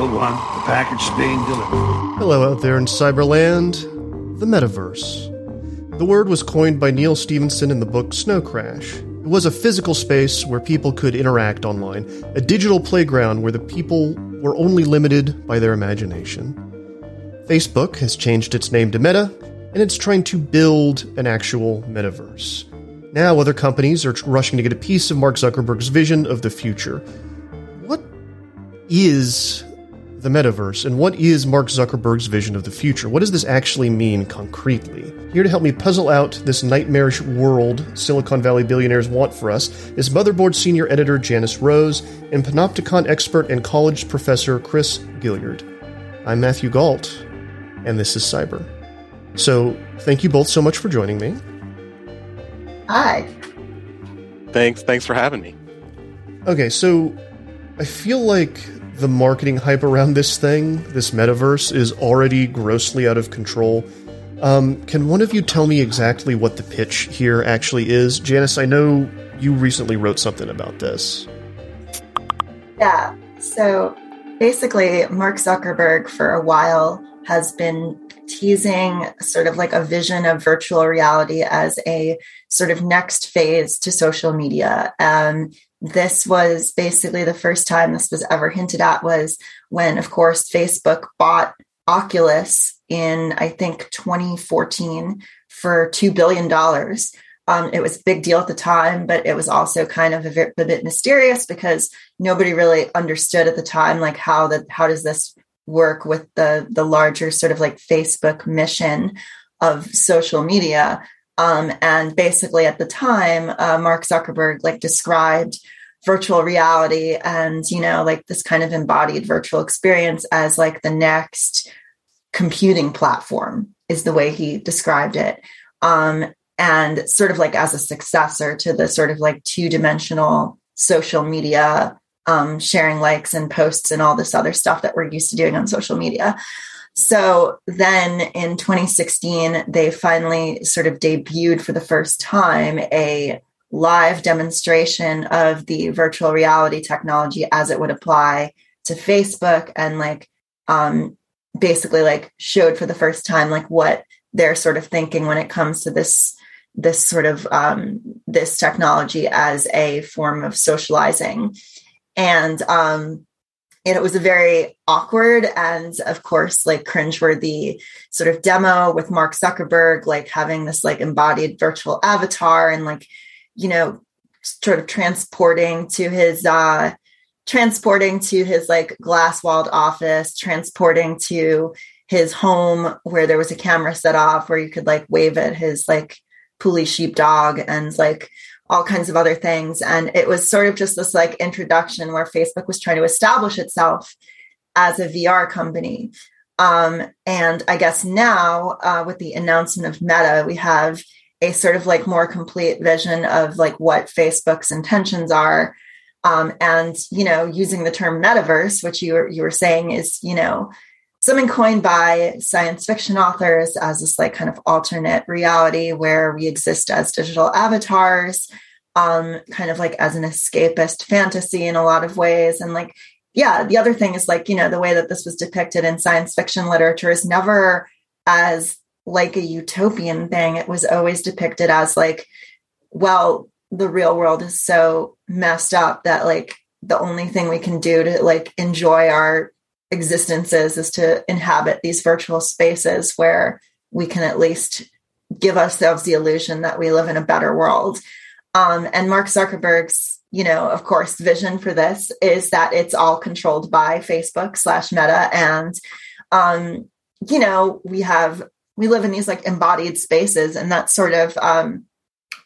One, the being delivered. Hello out there in Cyberland, the metaverse. The word was coined by Neal Stephenson in the book Snow Crash. It was a physical space where people could interact online, a digital playground where the people were only limited by their imagination. Facebook has changed its name to Meta, and it's trying to build an actual metaverse. Now, other companies are rushing to get a piece of Mark Zuckerberg's vision of the future. What is the metaverse, and what is Mark Zuckerberg's vision of the future? What does this actually mean concretely? Here to help me puzzle out this nightmarish world Silicon Valley billionaires want for us is Motherboard senior editor Janus Rose and Panopticon expert and college professor Chris Gilliard. I'm Matthew Gault, and this is Cyber. So, thank you both so much for joining me. Hi. Thanks. Thanks for having me. Okay, so I feel like the marketing hype around this thing, this metaverse, is already grossly out of control. Um, can one of you tell me exactly what the pitch here actually is? Janus, I know you recently wrote something about this. Yeah. So basically, Mark Zuckerberg for a while has been teasing sort of like a vision of virtual reality as a sort of next phase to social media. Um, this was basically the first time this was ever hinted at was when, of course, Facebook bought Oculus in, I think, 2014 for $2 billion. Um, it was a big deal at the time, but it was also kind of a, a bit mysterious because nobody really understood at the time, like how that how does this work with the the larger sort of like Facebook mission of social media. Um, and basically, at the time, uh, Mark Zuckerberg like described virtual reality and you know like this kind of embodied virtual experience as like the next computing platform is the way he described it um, and sort of like as a successor to the sort of like two dimensional social media um, sharing likes and posts and all this other stuff that we're used to doing on social media. So then in 2016, they finally sort of debuted for the first time a live demonstration of the virtual reality technology as it would apply to Facebook and like um, basically like showed for the first time like what they're sort of thinking when it comes to this this sort of um, this technology as a form of socializing. And um, and it was a very awkward and of course like cringeworthy sort of demo with mark zuckerberg like having this like embodied virtual avatar and like you know sort of transporting to his uh transporting to his like glass walled office transporting to his home where there was a camera set off where you could like wave at his like Puli sheepdog and like all kinds of other things. And it was sort of just this like introduction where Facebook was trying to establish itself as a VR company. Um, and I guess now uh, with the announcement of Meta, we have a sort of like more complete vision of like what Facebook's intentions are. Um, and you know, using the term metaverse, which you were you were saying is you know something coined by science fiction authors as this like kind of alternate reality where we exist as digital avatars um kind of like as an escapist fantasy in a lot of ways. And like yeah the other thing is like you know the way that this was depicted in science fiction literature is never as like a utopian thing. It was always depicted as like well the real world is so messed up that like the only thing we can do to like enjoy our existences is to inhabit these virtual spaces where we can at least give ourselves the illusion that we live in a better world. Um, and Mark Zuckerberg's, you know, of course, vision for this is that it's all controlled by Facebook slash Meta, and um, you know, we have we live in these like embodied spaces, and that's sort of um,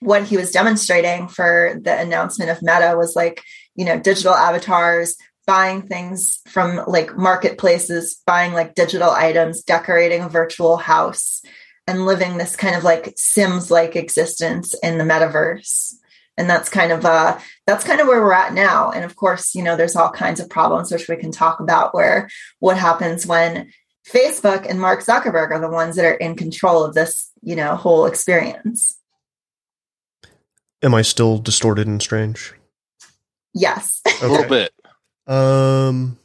what he was demonstrating for the announcement of Meta was like, you know, digital avatars buying things from like marketplaces, buying like digital items, decorating a virtual house, and living this kind of like Sims like existence in the metaverse. And that's kind of uh that's kind of where we're at now. And of course, you know, there's all kinds of problems which we can talk about where what happens when Facebook and Mark Zuckerberg are the ones that are in control of this, you know, whole experience. Am I still distorted and strange? Yes. Okay. A little bit. Um,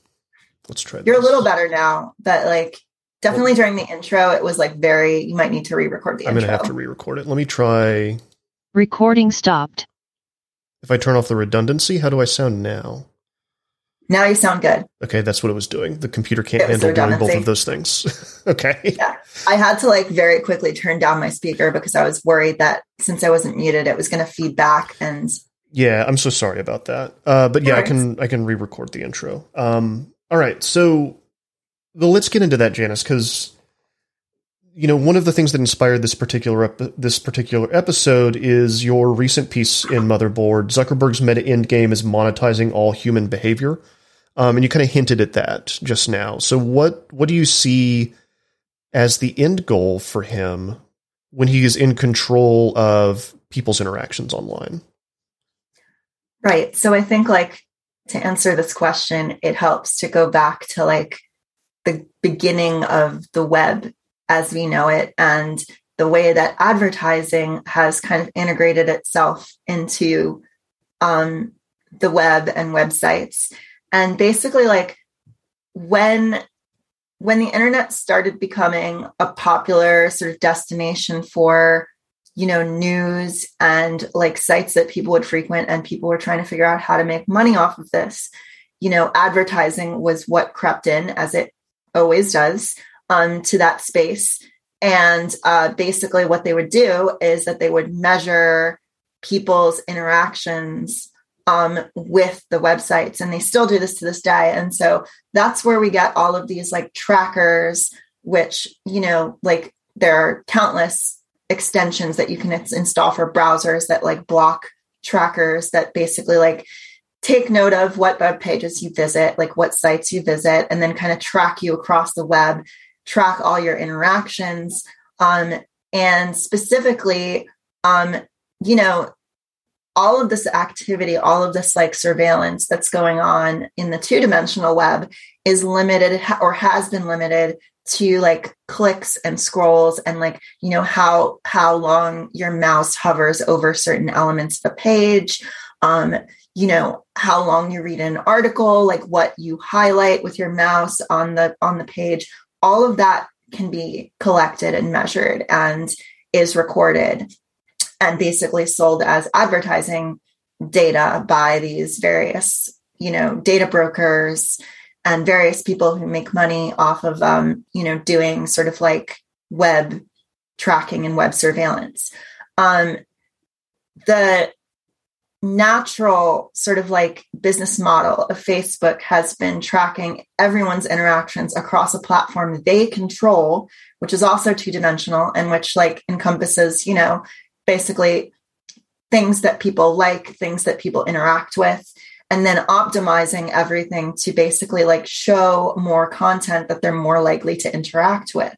let's try. You're a little better now, but like definitely during the intro, it was like very. You might need to re-record the I'm intro. gonna have to re-record it. Let me try. Recording stopped. If I turn off the redundancy, how do I sound now? now you sound good. Okay, that's what it was doing. The computer can't handle doing both of those things. okay. Yeah. I had to like very quickly turn down my speaker because I was worried that since I wasn't muted, it was going to feed back. And Yeah, I'm so sorry about that. Uh, but yeah, I can I can re-record the intro. Um, all right, so well, let's get into that, Janus, because you know one of the things that inspired this particular ep- this particular episode is your recent piece in Motherboard. Zuckerberg's meta end game is monetizing all human behavior, um, and you kind of hinted at that just now. So what what do you see as the end goal for him when he is in control of people's interactions online? Right. So I think like to answer this question, it helps to go back to like the beginning of the web as we know it and the way that advertising has kind of integrated itself into um, the web and websites and basically like when when the internet started becoming a popular sort of destination for you know news and like sites that people would frequent and people were trying to figure out how to make money off of this you know advertising was what crept in as it always does um, to that space. And uh, basically what they would do is that they would measure people's interactions um, with the websites and they still do this to this day. And so that's where we get all of these like trackers which you know like there are countless extensions that you can install for browsers that like block trackers that basically like take note of what web pages you visit like what sites you visit and then kind of track you across the web track all your interactions um, and specifically um, you know all of this activity, all of this like surveillance that's going on in the two dimensional web is limited or has been limited to like clicks and scrolls and like you know how how long your mouse hovers over certain elements of a page um you know how long you read an article like what you highlight with your mouse on the on the page all of that can be collected and measured and is recorded and basically sold as advertising data by these various you know data brokers and various people who make money off of um, you know doing sort of like web tracking and web surveillance. Um, the natural sort of like business model of facebook has been tracking everyone's interactions across a platform they control which is also two dimensional and which like encompasses you know basically things that people like, things that people interact with, and then optimizing everything to basically like show more content that they're more likely to interact with.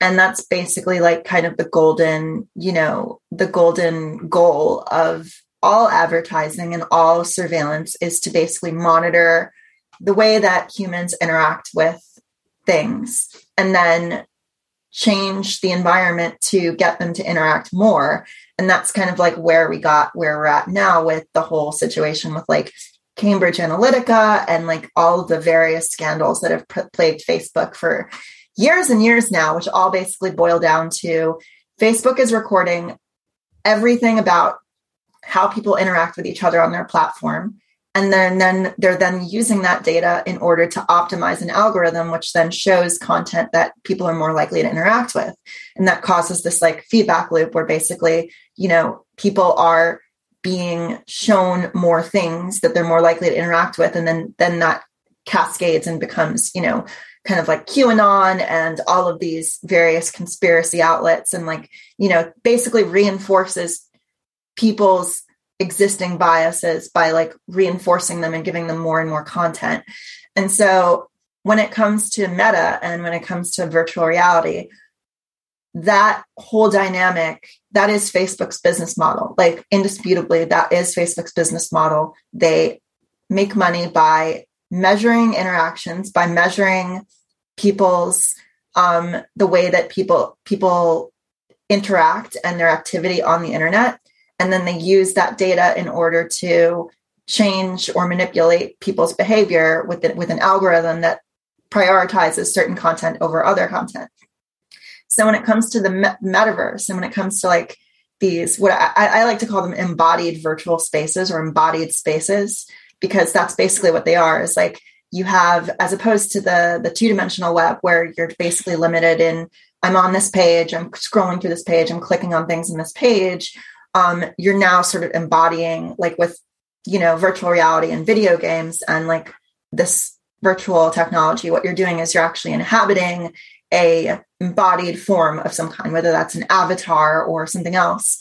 And that's basically like kind of the golden, you know, the golden goal of all advertising and all surveillance is to basically monitor the way that humans interact with things and then change the environment to get them to interact more. And that's kind of like where we got where we're at now with the whole situation with like cambridge analytica and like all of the various scandals that have p- plagued facebook for years and years now which all basically boil down to facebook is recording everything about how people interact with each other on their platform and then, then they're then using that data in order to optimize an algorithm which then shows content that people are more likely to interact with. And that causes this like feedback loop where basically you know people are being shown more things that they're more likely to interact with. And then then that cascades and becomes you know kind of like qanon and all of these various conspiracy outlets and like you know basically reinforces people's existing biases by like reinforcing them and giving them more and more content. And so when it comes to meta and when it comes to virtual reality, that whole dynamic, that is Facebook's business model. Like indisputably, that is Facebook's business model. They make money by measuring interactions, by measuring people's um the way that people people interact and their activity on the internet and then they use that data in order to change or manipulate people's behavior with it, with an algorithm that prioritizes certain content over other content. So when it comes to the me- metaverse and when it comes to like these what I, I like to call them embodied virtual spaces or embodied spaces because that's basically what they are is like you have as opposed to the the two-dimensional web where you're basically limited in i'm on this page i'm scrolling through this page i'm clicking on things in this page um, you're now sort of embodying like with you know virtual reality and video games and like this virtual technology what you're doing is you're actually inhabiting a embodied form of some kind whether that's an avatar or something else.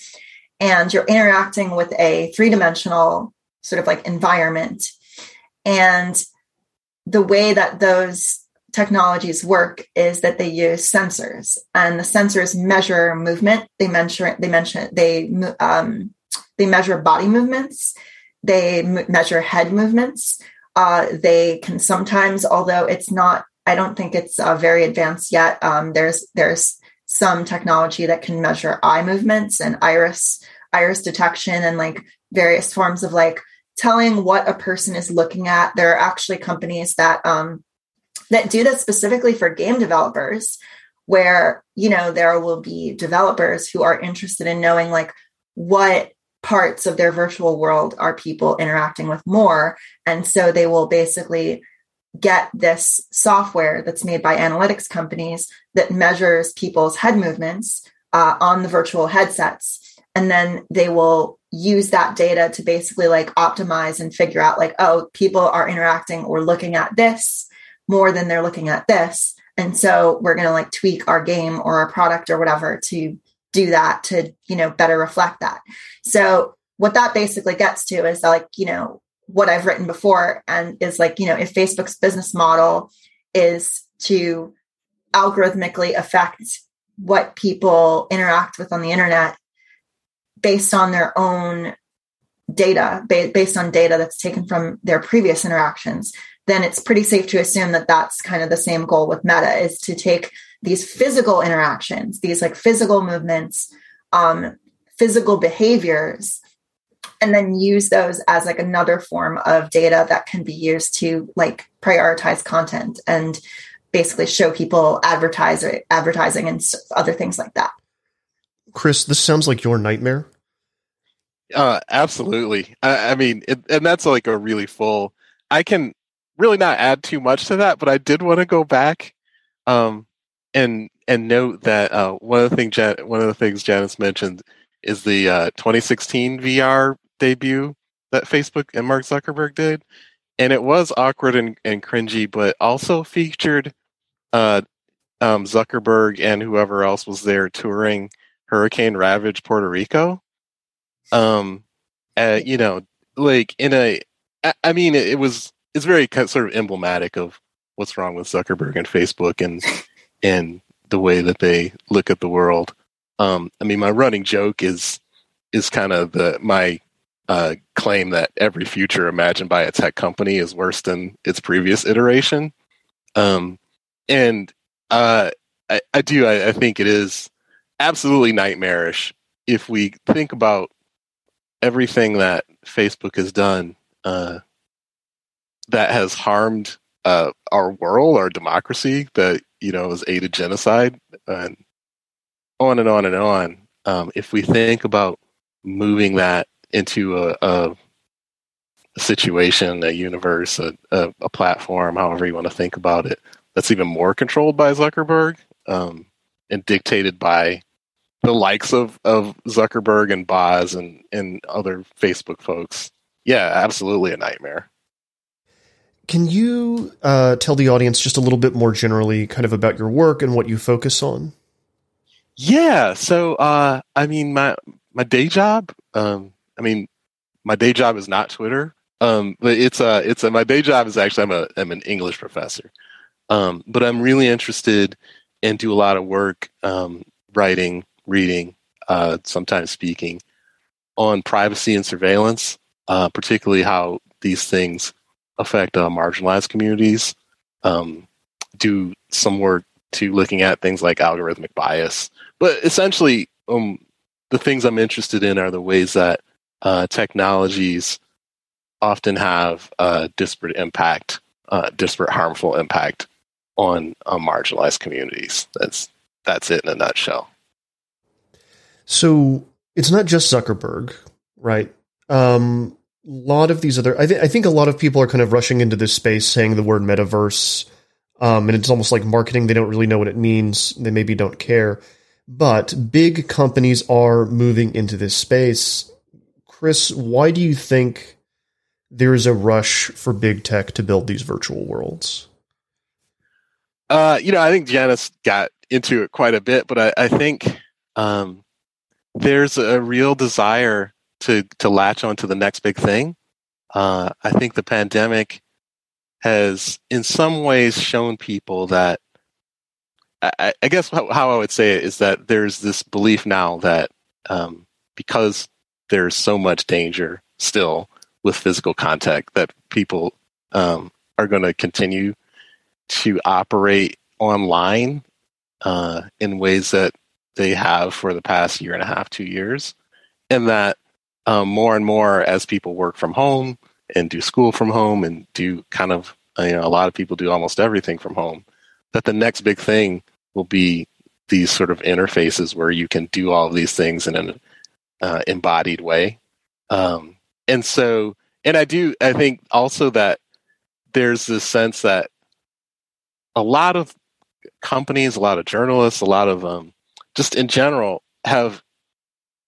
And you're interacting with a three-dimensional sort of like environment. And the way that those technologies work is that they use sensors and the sensors measure movement. They measure they mention they um, they measure body movements. They m- measure head movements. Uh, they can sometimes although it's not i don't think it's uh, very advanced yet um, there's there's some technology that can measure eye movements and iris iris detection and like various forms of like telling what a person is looking at. There are actually companies that um, that do this specifically for game developers where you know there will be developers who are interested in knowing like what parts of their virtual world are people interacting with more. And so they will basically get this software that's made by analytics companies that measures people's head movements uh, on the virtual headsets. And then they will use that data to basically like optimize and figure out like oh people are interacting or looking at this more than they're looking at this. And so we're going to like tweak our game or our product or whatever to do that to, you know, better reflect that. So what that basically gets to is like, you know, what I've written before and is like, you know, if Facebook's business model is to algorithmically affect what people interact with on the internet based on their own data, based on data that's taken from their previous interactions, then it's pretty safe to assume that that's kind of the same goal with meta is to take these physical interactions these like physical movements um, physical behaviors and then use those as like another form of data that can be used to like prioritize content and basically show people advertiser advertising and other things like that. Chris this sounds like your nightmare. Uh absolutely. I, I mean it, and that's like a really full i can really not add too much to that, but I did want to go back um, and and note that uh, one of the things Jan- one of the things Janus mentioned is the uh, 2016 VR debut that Facebook and Mark Zuckerberg did, and it was awkward and, and cringy, but also featured uh, um, Zuckerberg and whoever else was there touring hurricane ravaged Puerto Rico. Um, uh, you know, like in a, I, I mean, it, it was is very kind of, sort of emblematic of what's wrong with Zuckerberg and Facebook and and the way that they look at the world. Um, I mean, my running joke is is kind of the my uh, claim that every future imagined by a tech company is worse than its previous iteration. Um, and uh, I, I, do. I, I, think it is absolutely nightmarish if we think about everything that Facebook has done uh, that has harmed uh, our world, our democracy, that you know has aided genocide, and on and on and on. Um, if we think about moving that into a, a, situation, a universe, a, a, a, platform, however you want to think about it, that's even more controlled by Zuckerberg um, and dictated by the likes of, of Zuckerberg and Boz and, and other Facebook folks. Yeah, absolutely a nightmare. Can you uh, tell the audience just a little bit more generally, kind of about your work and what you focus on? Yeah. So, uh, I mean, my my day job. Um, I mean, my day job is not Twitter. Um, but it's a it's a my day job is actually I'm a I'm an English professor. Um, but I'm really interested and do a lot of work um, writing, reading, uh, sometimes speaking on privacy and surveillance, uh, particularly how these things affect uh, marginalized communities. Um, do some work to looking at things like algorithmic bias, but essentially, um, the things I'm interested in are the ways that uh, technologies often have a disparate impact, uh, disparate harmful impact on uh, marginalized communities. That's that's it in a nutshell. So it's not just Zuckerberg, right? Um, lot of these other, I, th- I think a lot of people are kind of rushing into this space saying the word metaverse, um, and it's almost like marketing. They don't really know what it means. They maybe don't care. But big companies are moving into this space. Chris, why do you think there is a rush for big tech to build these virtual worlds? Uh, you know, I think Janus got into it quite a bit, but I, I think um, there's a real desire to to latch on to the next big thing. Uh, I think the pandemic has, in some ways, shown people that. I, I guess how, how, I would say it is that there's this belief now that um, because there's so much danger still with physical contact, that people um, are going to continue to operate online uh, in ways that they have for the past year and a half, two years, and that um, more and more as people work from home and do school from home and do kind of you know a lot of people do almost everything from home that the next big thing will be these sort of interfaces where you can do all of these things in an uh, embodied way. Um, and so and i do i think also that there's this sense that a lot of companies a lot of journalists a lot of um, just in general have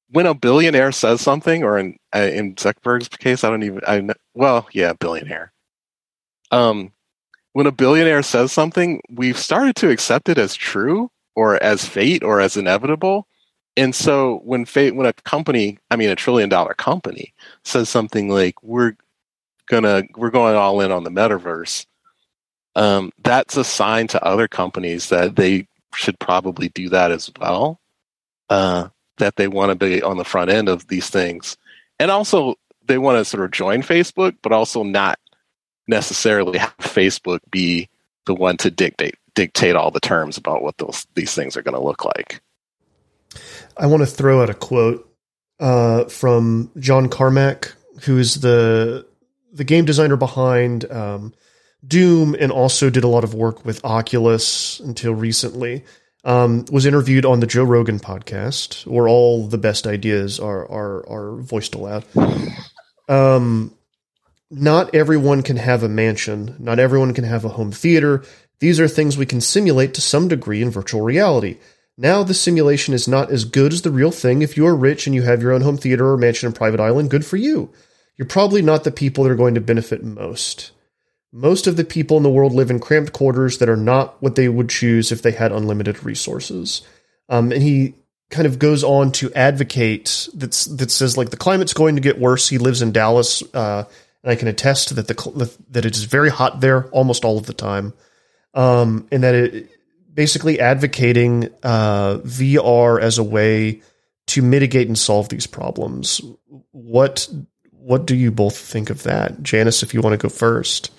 when a billionaire says something, or in uh, in Zuckerberg's case, I don't even. I well, yeah, billionaire. Um, when a billionaire says something, we've started to accept it as true, or as fate, or as inevitable. And so when fate, when a company, I mean a trillion dollar company, says something like "We're gonna, we're going all in on the metaverse," um, that's a sign to other companies that they should probably do that as well. Uh, that they want to be on the front end of these things. And also, they want to sort of join Facebook, but also not necessarily have Facebook be the one to dictate dictate all the terms about what those these things are going to look like. I want to throw out a quote uh, from John Carmack, who is the the game designer behind um, Doom, and also did a lot of work with Oculus until recently um, was interviewed on the Joe Rogan podcast, where all the best ideas are are are voiced aloud. Um, not everyone can have a mansion. Not everyone can have a home theater. These are things we can simulate to some degree in virtual reality. Now, the simulation is not as good as the real thing. If you are rich and you have your own home theater or mansion and private island, good for you. You're probably not the people that are going to benefit most. Most of the people in the world live in cramped quarters that are not what they would choose if they had unlimited resources. Um, and he kind of goes on to advocate that's that says like the climate's going to get worse. He lives in Dallas, uh, and I can attest that the that it is very hot there almost all of the time, um, and that it basically advocating uh, VR as a way to mitigate and solve these problems. What what do you both think of that, Janus? If you want to go first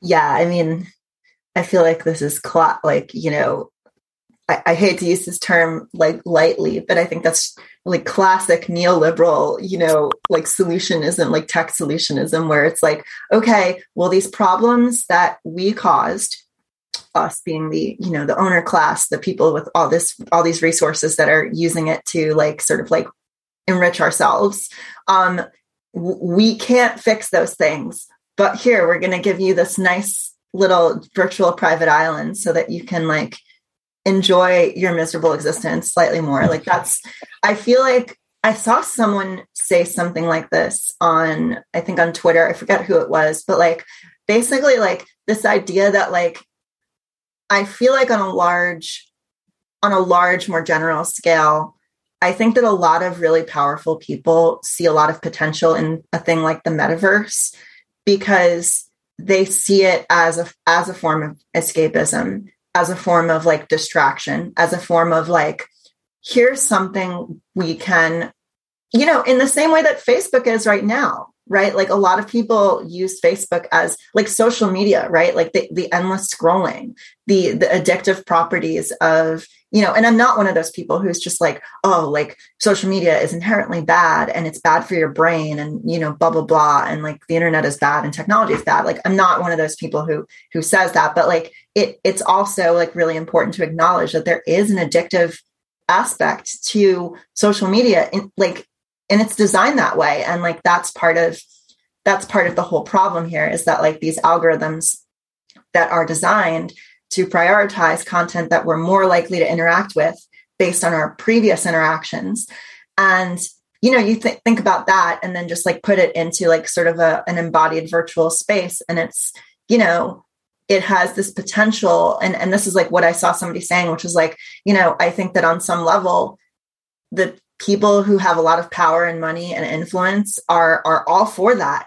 yeah, I mean, I feel like this is like you know, I, I, hate to use this term like lightly, but I think that's like classic neoliberal, you know, like solutionism, like tech solutionism, where it's like, okay, well, these problems that we caused, us being the you know the owner class, the people with all this all these resources that are using it to like sort of like enrich ourselves. Um, we can't fix those things but here we're going to give you this nice little virtual private island so that you can like enjoy your miserable existence slightly more. Like that's i feel like i saw someone say something like this on i think on twitter. I forget who it was but like basically like this idea that like i feel like on a large on a large more general scale i think that a lot of really powerful people see a lot of potential in a thing like the metaverse because they see it as a as a form of escapism as a form of like distraction as a form of like here's something we can you know in the same way that facebook is right now right? Like a lot of people use facebook as like social media right? Like the, the endless scrolling the the addictive properties of you know, and I'm not one of those people who's just like, oh, like social media is inherently bad and it's bad for your brain and, you know, blah, blah, blah. And like the internet is bad and technology is bad. Like I'm not one of those people who, who says that, but like it, it's also like really important to acknowledge that there is an addictive aspect to social media in, like, and it's designed that way. And like, that's part of, that's part of the whole problem here is that like these algorithms that are designed to prioritize content that we're more likely to interact with based on our previous interactions. And you know you th- think about that and then just like put it into like sort of a, an embodied virtual space. And it's you know it has this potential. And and this is like what i saw somebody saying which is like you know i think that on some level the people who have a lot of power and money and influence are are all for that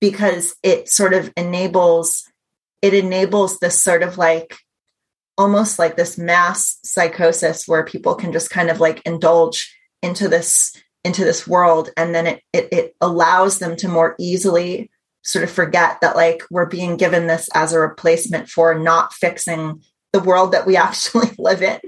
because it sort of enables it enables this sort of like almost like this mass psychosis where people can just kind of like indulge into this into this world. And then it, it it allows them to more easily sort of forget that like we're being given this as a replacement for not fixing the world that we actually live in.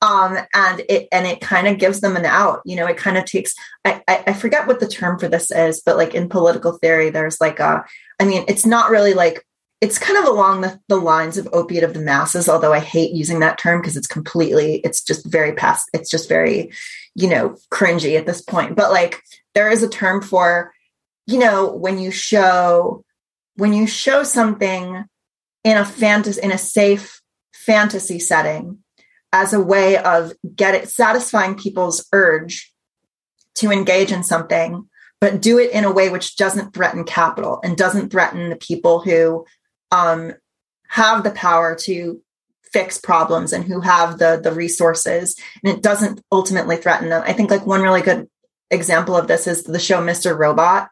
Um and it and it kind of gives them an out you know it kind of takes I, I i forget what the term for this is but like in political theory there's like a i mean it's not really like it's kind of along the, the lines of opiate of the masses although i hate using that term because it's completely it's just very past it's just very you know cringy at this point. But like there is a term for you know when you show when you show something in a fantasy in a safe fantasy setting as a way of get it satisfying people's urge to engage in something but do it in a way which doesn't threaten capital and doesn't threaten the people who um, have the power to fix problems and who have the the resources. And it doesn't ultimately threaten them. I think like one really good example of this is the show mr robot.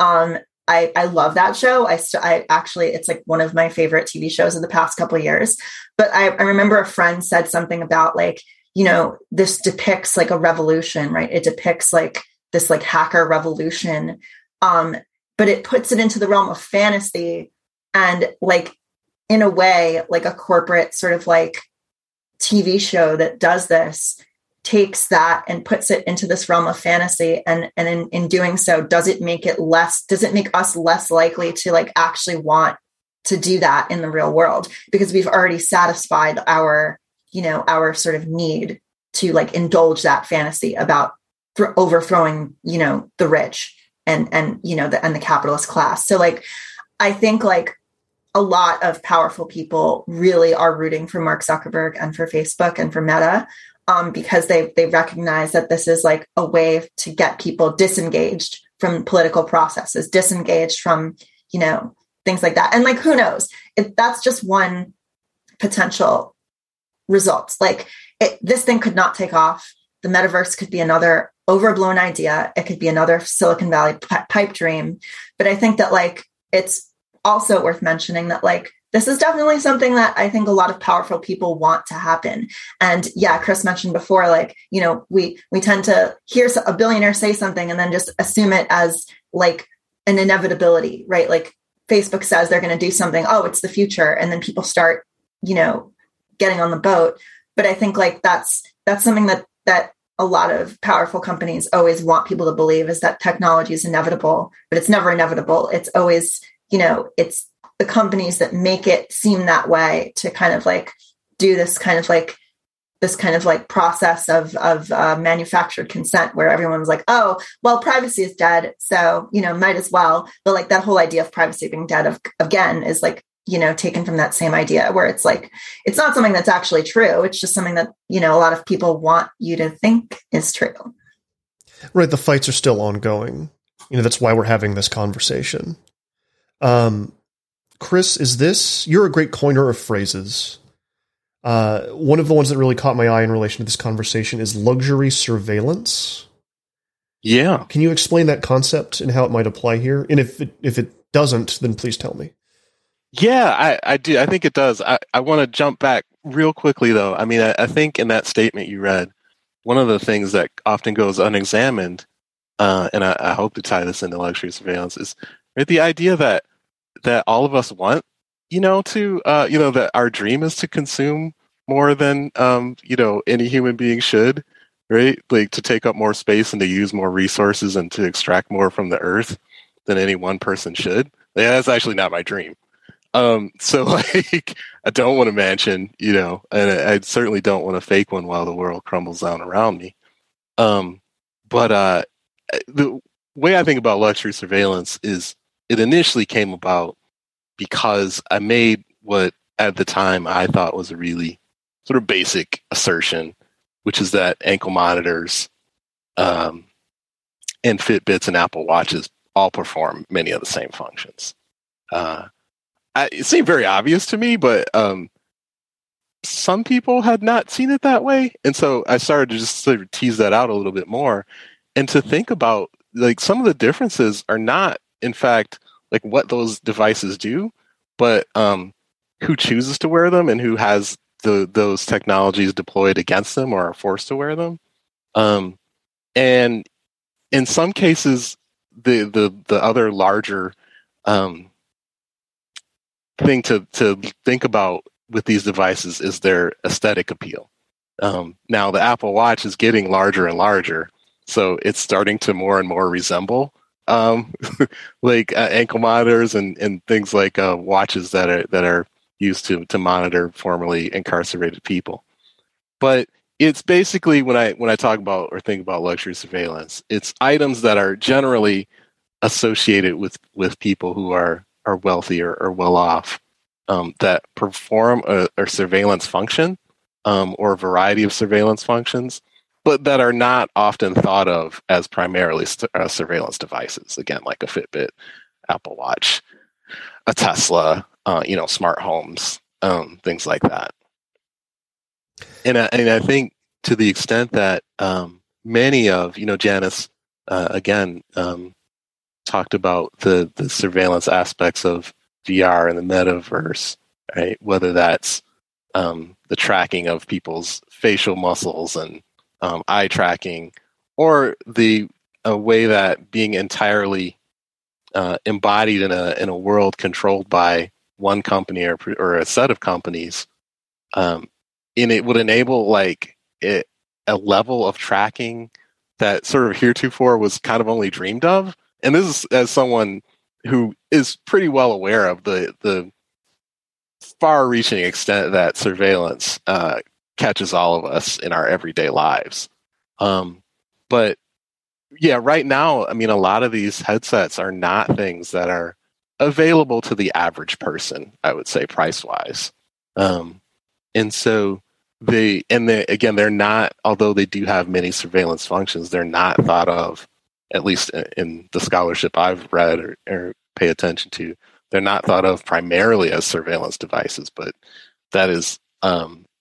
Um i i love that show. I st- i actually it's like one of my favorite tv shows of the past couple years. But I, I remember a friend said something about like you know this depicts like a revolution right? It depicts like this like hacker revolution. Um but it puts it into the realm of fantasy and like in a way like a corporate sort of like tv show that does this takes that and puts it into this realm of fantasy. And and in, in doing so does it make it less does it make us less likely to like actually want to do that in the real world? Because we've already satisfied our you know our sort of need to like indulge that fantasy about th- overthrowing you know the rich and and you know the and the capitalist class. So like i think like a lot of powerful people really are rooting for Mark Zuckerberg and for Facebook and for Meta um, because they they recognize that this is like a way to get people disengaged from political processes, disengaged from you know things like that. And like who knows? If that's just one potential result. Like it, this thing could not take off. The metaverse could be another overblown idea. It could be another Silicon Valley pipe dream. But I think that like it's also worth mentioning that like this is definitely something that I think a lot of powerful people want to happen. And yeah, Chris mentioned before, like, you know, we we tend to hear a billionaire say something and then just assume it as like an inevitability, right? Like Facebook says they're going to do something, oh, it's the future. And then people start, you know, getting on the boat. But I think like that's that's something that that a lot of powerful companies always want people to believe is that technology is inevitable, but it's never inevitable. It's always you know, it's the companies that make it seem that way to kind of like do this kind of like this kind of like process of of uh, manufactured consent where everyone's like oh well privacy is dead so you know might as well. But like that whole idea of privacy being dead of, again is like you know taken from that same idea where it's like it's not something that's actually true it's just something that you know a lot of people want you to think is true. Right the fights are still ongoing. You know that's why we're having this conversation um, Chris, is this you're a great coiner of phrases. Uh, one of the ones that really caught my eye in relation to this conversation is luxury surveillance. Yeah. Can you explain that concept and how it might apply here? And if it, if it doesn't, then please tell me. Yeah, I, I do. I think it does. I, I want to jump back real quickly, though. I mean, I, I, think in that statement you read, one of the things that often goes unexamined, uh, and I, I, hope to tie this into luxury surveillance, is the idea that that all of us want, you know, to uh, you know that our dream is to consume more than um, you know any human being should, right? Like to take up more space and to use more resources and to extract more from the earth than any one person should. Yeah, that's actually not my dream. Um, so like, I don't want a mansion, you know, and I, I certainly don't want a fake one while the world crumbles down around me. Um, but uh, the way I think about luxury surveillance is it initially came about because I made what at the time I thought was a really sort of basic assertion, which is that ankle monitors um, and Fitbits and Apple Watches all perform many of the same functions. Uh, I, it seemed very obvious to me, but um, some people had not seen it that way, and so I started to just sort of tease that out a little bit more, and to think about like some of the differences are not, in fact, like what those devices do, but um, who chooses to wear them and who has the those technologies deployed against them or are forced to wear them. Um, and in some cases, the the the other larger um, thing to to think about with these devices is their aesthetic appeal. Um, now the Apple Watch is getting larger and larger, so it's starting to more and more resemble um, like uh, ankle monitors and, and things like uh, watches that are that are used to to monitor formerly incarcerated people. But it's basically when I when I talk about or think about luxury surveillance, it's items that are generally associated with with people who are are wealthy or, or well off um, that perform a, a surveillance function um, or a variety of surveillance functions, but that are not often thought of as primarily st- uh, surveillance devices. Again, like a Fitbit, Apple Watch, a Tesla, uh, you know, smart homes, um, things like that. And I, and I think to the extent that um, many of you know Janus uh, again um, talked about the the surveillance aspects of VR and the metaverse, right? Whether that's um, the tracking of people's facial muscles and um, eye tracking, or the a way that being entirely uh, embodied in a in a world controlled by one company or or a set of companies, um, and it would enable like it, a level of tracking that sort of heretofore was kind of only dreamed of. And this is as someone who is pretty well aware of the the far-reaching extent that surveillance uh, catches all of us in our everyday lives. Um, but yeah, right now, I mean, a lot of these headsets are not things that are available to the average person. I would say price-wise, um, and so they and they again they're not. Although they do have many surveillance functions, they're not thought of at least in the scholarship I've read or, or pay attention to, they're not thought of primarily as surveillance devices, but that is um,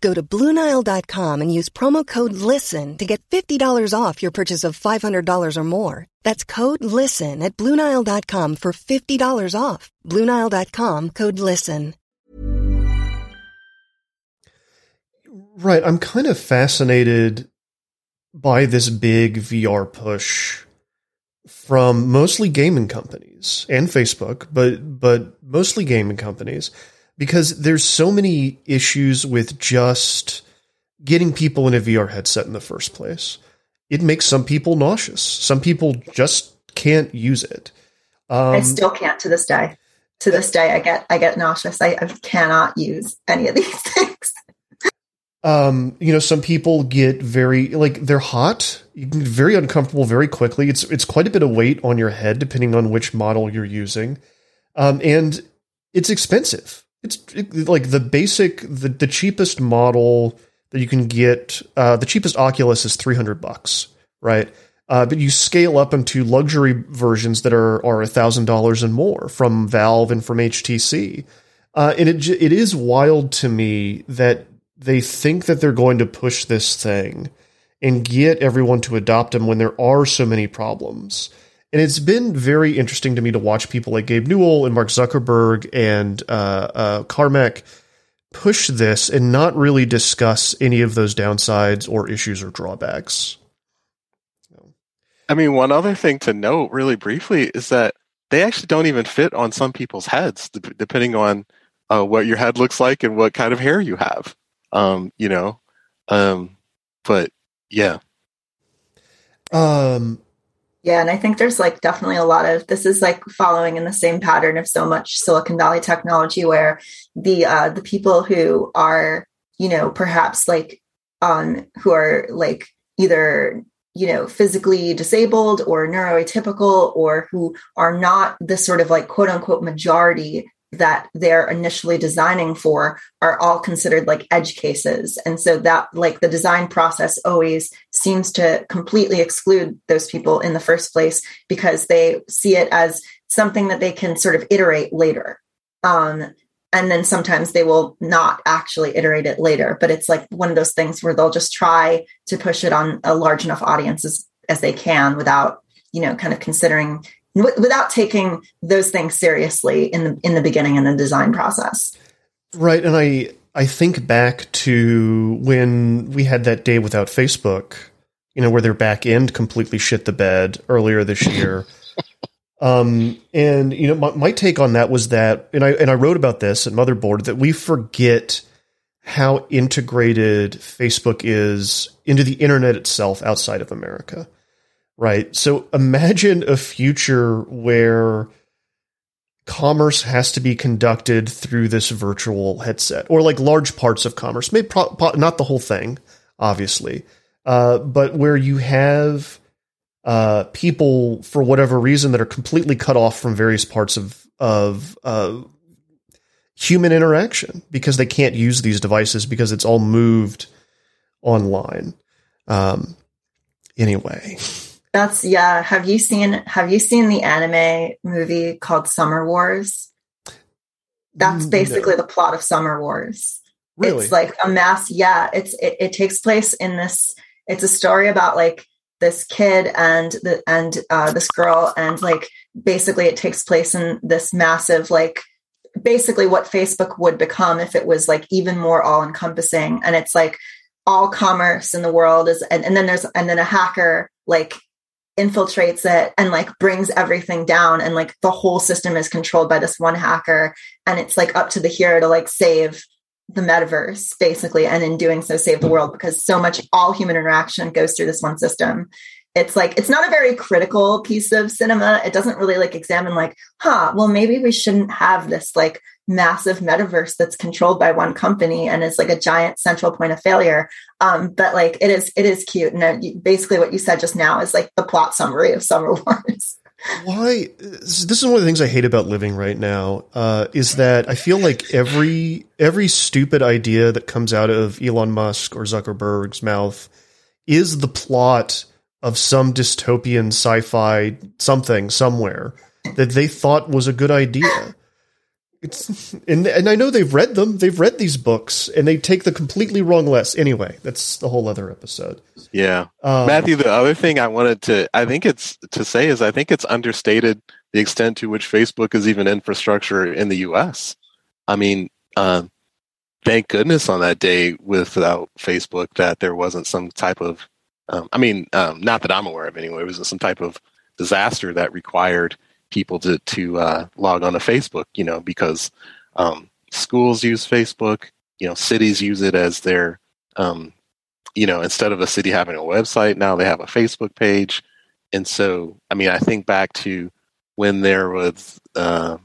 Go to Bluenile.com and use promo code LISTEN to get $50 off your purchase of $500 or more. That's code LISTEN at Bluenile.com for $50 off. Bluenile.com code LISTEN. Right. I'm kind of fascinated by this big VR push from mostly gaming companies and Facebook, but but mostly gaming companies because there's so many issues with just getting people in a VR headset in the first place. It makes some people nauseous. Some people just can't use it. Um, I still can't to this day. To this day, I get I get nauseous. I, I cannot use any of these things. um, you know, some people get very like they're hot. You can get very uncomfortable very quickly. It's it's quite a bit of weight on your head depending on which model you're using, um, and it's expensive. It's it, like the basic, the, the cheapest model that you can get. Uh, the cheapest Oculus is three hundred bucks, right? Uh, but you scale up into luxury versions that are are thousand dollars and more from Valve and from HTC, uh, and it it is wild to me that they think that they're going to push this thing and get everyone to adopt them when there are so many problems. And it's been very interesting to me to watch people like Gabe Newell and Mark Zuckerberg and uh, uh, Carmack push this and not really discuss any of those downsides or issues or drawbacks. I mean, one other thing to note really briefly is that they actually don't even fit on some people's heads, depending on uh, what your head looks like and what kind of hair you have. Um, you know, um, but yeah. Um, Yeah, and I think there's like definitely a lot of this is like following in the same pattern of so much Silicon Valley technology where the uh the people who are, you know, perhaps like um who are like either you know physically disabled or neuroatypical or who are not the sort of like quote unquote majority that they're initially designing for are all considered like edge cases. And so that like the design process always seems to completely exclude those people in the first place because they see it as something that they can sort of iterate later. Um, and then sometimes they will not actually iterate it later but it's like one of those things where they'll just try to push it on a large enough audience as, as they can without you know kind of considering w- without taking those things seriously in the in the beginning in the design process Right, and I I think back to when we had that day without Facebook, you know, where their back end completely shit the bed earlier this year. um, and you know, my, my take on that was that, and I and I wrote about this at Motherboard that we forget how integrated Facebook is into the internet itself outside of America. Right. So imagine a future where commerce has to be conducted through this virtual headset or like large parts of commerce. Maybe pro- not the whole thing obviously uh, but where you have uh, people for whatever reason that are completely cut off from various parts of of uh, human interaction because they can't use these devices because it's all moved online. Um, anyway that's yeah. Have you seen have you seen the anime movie called summer wars? That's basically no. the plot of summer wars. Really? It's like a mass yeah it's it, it takes place in this it's a story about like this kid and the and uh this girl and like basically it takes place in this massive like basically what facebook would become if it was like even more all encompassing and it's like all commerce in the world is and, and then there's and then a hacker like infiltrates it and like brings everything down and like the whole system is controlled by this one hacker. And it's like up to the hero to like save the metaverse basically and in doing so save the world because so much all human interaction goes through this one system. It's like it's not a very critical piece of cinema. It doesn't really like examine like huh well maybe we shouldn't have this like massive metaverse that's controlled by one company and is like a giant central point of failure. Um but like it is it is cute. And basically what you said just now is like the plot summary of summer wars. Why this is one of the things i hate about living right now uh, is that i feel like every every stupid idea that comes out of elon musk or zuckerberg's mouth is the plot of some dystopian sci-fi something somewhere that they thought was a good idea it's and, and i know they've read them they've read these books and they take the completely wrong less anyway that's the whole other episode Yeah. um, Matthew, the other thing I wanted to, I think it's to say is I think it's understated the extent to which Facebook is even infrastructure in the U.S. I mean, um, thank goodness on that day without Facebook that there wasn't some type of, um, I mean, um, not that I'm aware of anyway, it was some type of disaster that required people to to uh, log on to Facebook. You know, because um, schools use Facebook, you know, cities use it as their um, you know, instead of a city having a website, now they have a Facebook page. And so, I mean, I think back to when there was uh,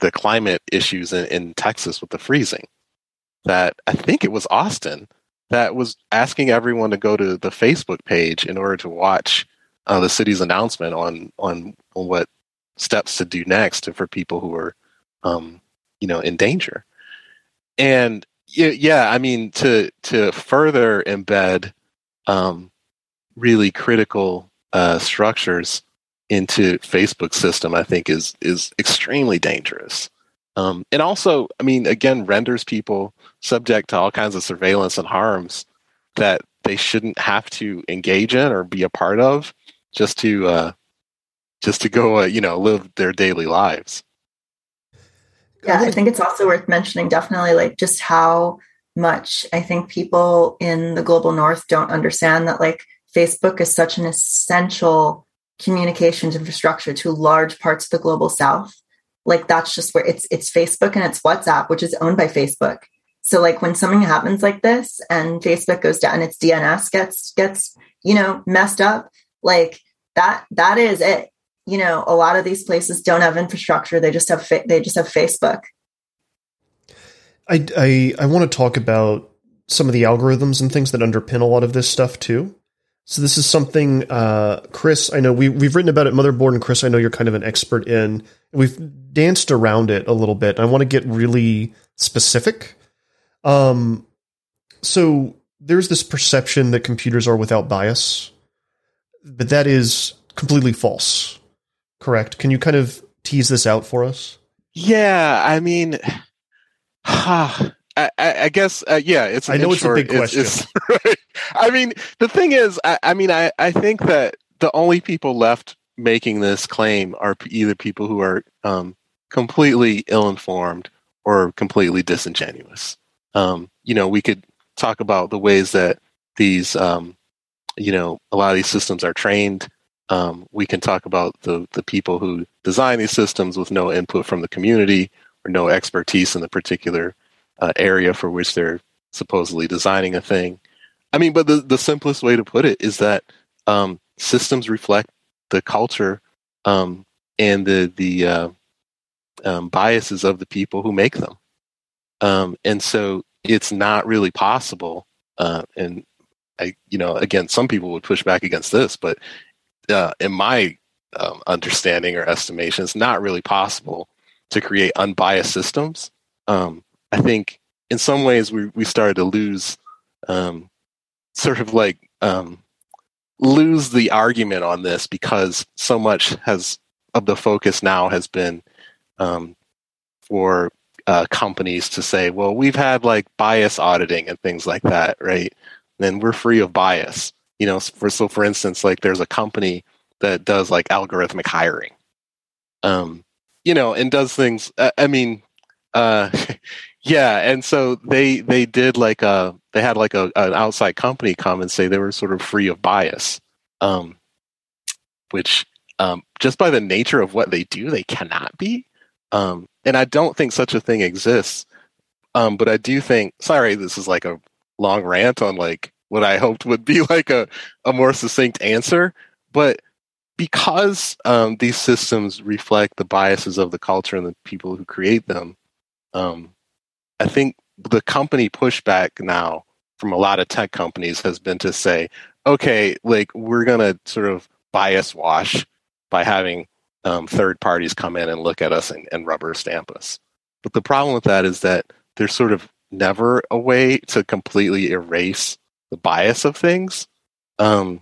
the climate issues in, in Texas with the freezing, that I think it was Austin that was asking everyone to go to the Facebook page in order to watch uh, the city's announcement on, on on what steps to do next for people who are, um, you know, in danger. And yeah, I mean to to further embed um, really critical uh, structures into Facebook system, I think is is extremely dangerous. Um, and also, I mean, again, renders people subject to all kinds of surveillance and harms that they shouldn't have to engage in or be a part of just to uh, just to go uh, you know live their daily lives. Yeah, I think it's also worth mentioning definitely like just how much I think people in the global north don't understand that like Facebook is such an essential communications infrastructure to large parts of the global south. Like that's just where it's it's Facebook and it's WhatsApp, which is owned by Facebook. So like when something happens like this and Facebook goes down, its DNS gets gets you know messed up, like that that is it. You know, a lot of these places don't have infrastructure; they just have fa- they just have Facebook. I I, I want to talk about some of the algorithms and things that underpin a lot of this stuff too. So this is something, uh, Chris. I know we we've written about it, motherboard, and Chris. I know you're kind of an expert in. We've danced around it a little bit. I want to get really specific um, so there's this perception that computers are without bias, but that is completely false. Correct? Can you kind of tease this out for us? Yeah, I mean, I, I, guess uh, yeah. It's I know it's a big question. It's, it's, right? I mean, the thing is, I, I mean, I, I think that the only people left making this claim are either people who are um, completely ill-informed or completely disingenuous. Um, you know, we could talk about the ways that these, um, you know, a lot of these systems are trained. Um, we can talk about the the people who design these systems with no input from the community or no expertise in the particular uh, area for which they're supposedly designing a thing. I mean, but the the simplest way to put it is that um, systems reflect the culture um, and the the uh, um, biases of the people who make them. Um, and so it's not really possible. Uh, and I, you know, again, some people would push back against this, but uh, in my um, understanding or estimation, it's not really possible to create unbiased systems. Um, I think in some ways we we started to lose, um, sort of like um, lose the argument on this because so much has of the focus now has been um, for uh, companies to say, well, we've had like bias auditing and things like that, right? Then we're free of bias. You know, for so for instance, like there's a company that does like algorithmic hiring, um, you know, and does things. Uh, I mean, uh, yeah, and so they they did like a they had like a an outside company come and say they were sort of free of bias, um, which um, just by the nature of what they do, they cannot be. Um, and I don't think such a thing exists. Um, but I do think, sorry, this is like a long rant on like what I hoped would be like a, a more succinct answer. But because um, these systems reflect the biases of the culture and the people who create them, um, I think the company pushback now from a lot of tech companies has been to say, okay, like we're going to sort of bias wash by having um, third parties come in and look at us and, and rubber stamp us. But the problem with that is that there's sort of never a way to completely erase the bias of things. Um,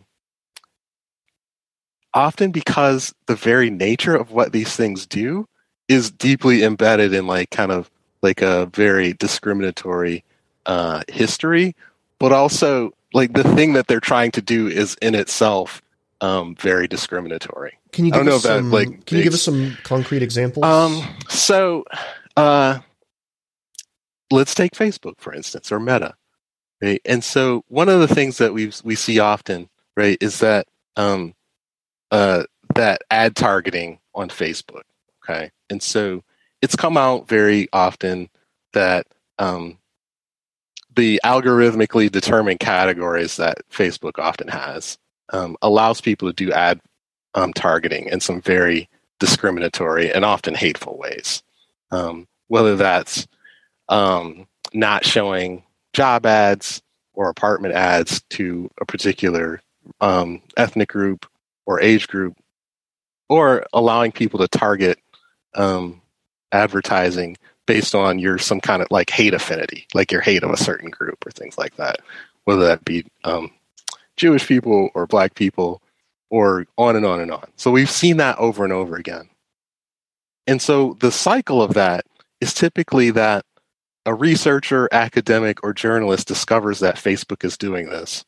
often because the very nature of what these things do is deeply embedded in like kind of like a very discriminatory uh, history, but also like the thing that they're trying to do is in itself um, very discriminatory. Can you give us some, that, like, can you give us some concrete examples? Um, so, uh, let's take Facebook for instance, or Meta, right? And so, one of the things that we we see often, right, is that um, uh, that ad targeting on Facebook. Okay, and so it's come out very often that um, the algorithmically determined categories that Facebook often has um, allows people to do ad um, targeting in some very discriminatory and often hateful ways. Um, whether that's um, not showing job ads or apartment ads to a particular um, ethnic group or age group, or allowing people to target um, advertising based on your some kind of like hate affinity, like your hate of a certain group or things like that, whether that be um, Jewish people or black people or on and on and on. So we've seen that over and over again. And so the cycle of that is typically that a researcher, academic, or journalist discovers that Facebook is doing this.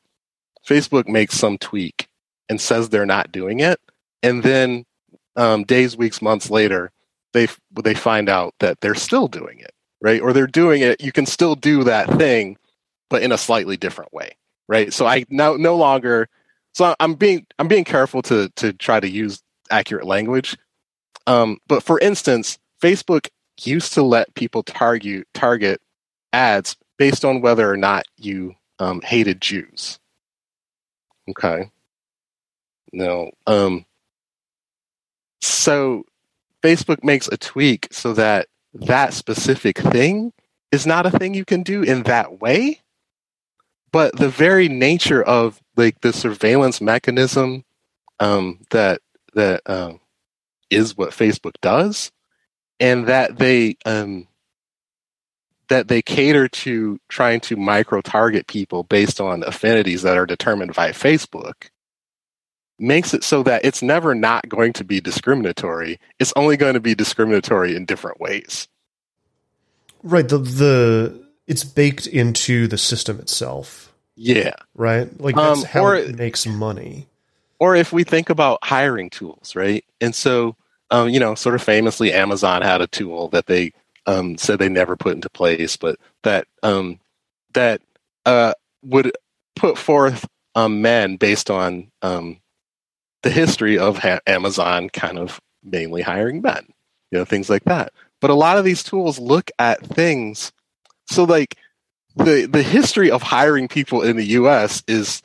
Facebook makes some tweak and says they're not doing it, and then um, days, weeks, months later, they they find out that they're still doing it, right? Or they're doing it. You can still do that thing, but in a slightly different way, right? So I now no longer. So I'm being I'm being careful to to try to use accurate language. Um, but for instance, Facebook used to let people target target ads based on whether or not you um, hated Jews. Okay. No. Um, so Facebook makes a tweak so that that specific thing is not a thing you can do in that way. But the very nature of like the surveillance mechanism um, that that um, is what Facebook does, and that they um, that they cater to trying to micro target people based on affinities that are determined by Facebook makes it so that it's never not going to be discriminatory. It's only going to be discriminatory in different ways. Right. The the it's baked into the system itself. Yeah. Right. Like that's Um, how or- it makes money. Or if we think about hiring tools, right? And so, um, you know, sort of famously, Amazon had a tool that they um, said they never put into place, but that um, that uh, would put forth um, men based on um, the history of ha- Amazon, kind of mainly hiring men, you know, things like that. But a lot of these tools look at things. So, like the the history of hiring people in the U.S. is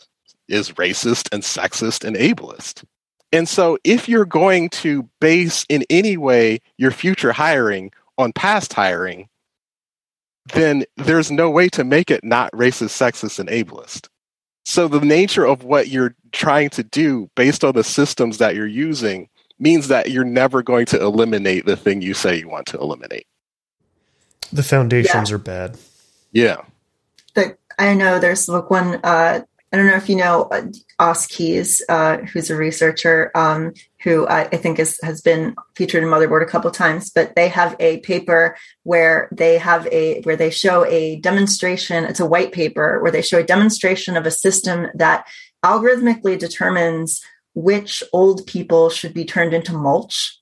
is racist and sexist and ableist. And so, if you're going to base in any way your future hiring on past hiring, then there's no way to make it not racist, sexist, and ableist. So, the nature of what you're trying to do based on the systems that you're using means that you're never going to eliminate the thing you say you want to eliminate. The foundations are bad. Yeah. the I know there's like one. Uh, I don't know if you know uh, Os Keyes, uh, who's a researcher um, who I, I think is, has been featured in Motherboard a couple times. But they have a paper where they have a where they show a demonstration. It's a white paper where they show a demonstration of a system that algorithmically determines which old people should be turned into mulch,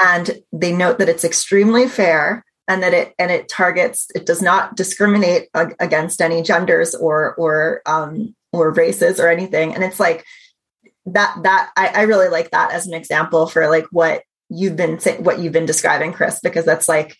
and they note that it's extremely fair and that it and it targets it does not discriminate against any genders or or um or races or anything. And it's like that that I, I really like that as an example for like what you've been what you've been describing chris because that's like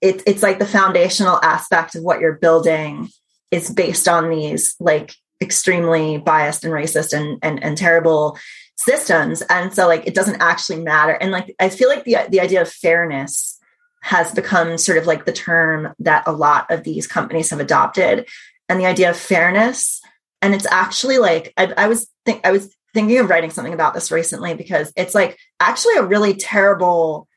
it, it's like the foundational aspect of what you're building is based on these like extremely biased and racist and and, and terrible systems. And so like it doesn't actually matter. And like i feel like the the idea of fairness has become sort of like the term that a lot of these companies have adopted. And the idea of fairness and it's actually like i, I was think i was thinking of writing something about this recently because it's like actually a really terrible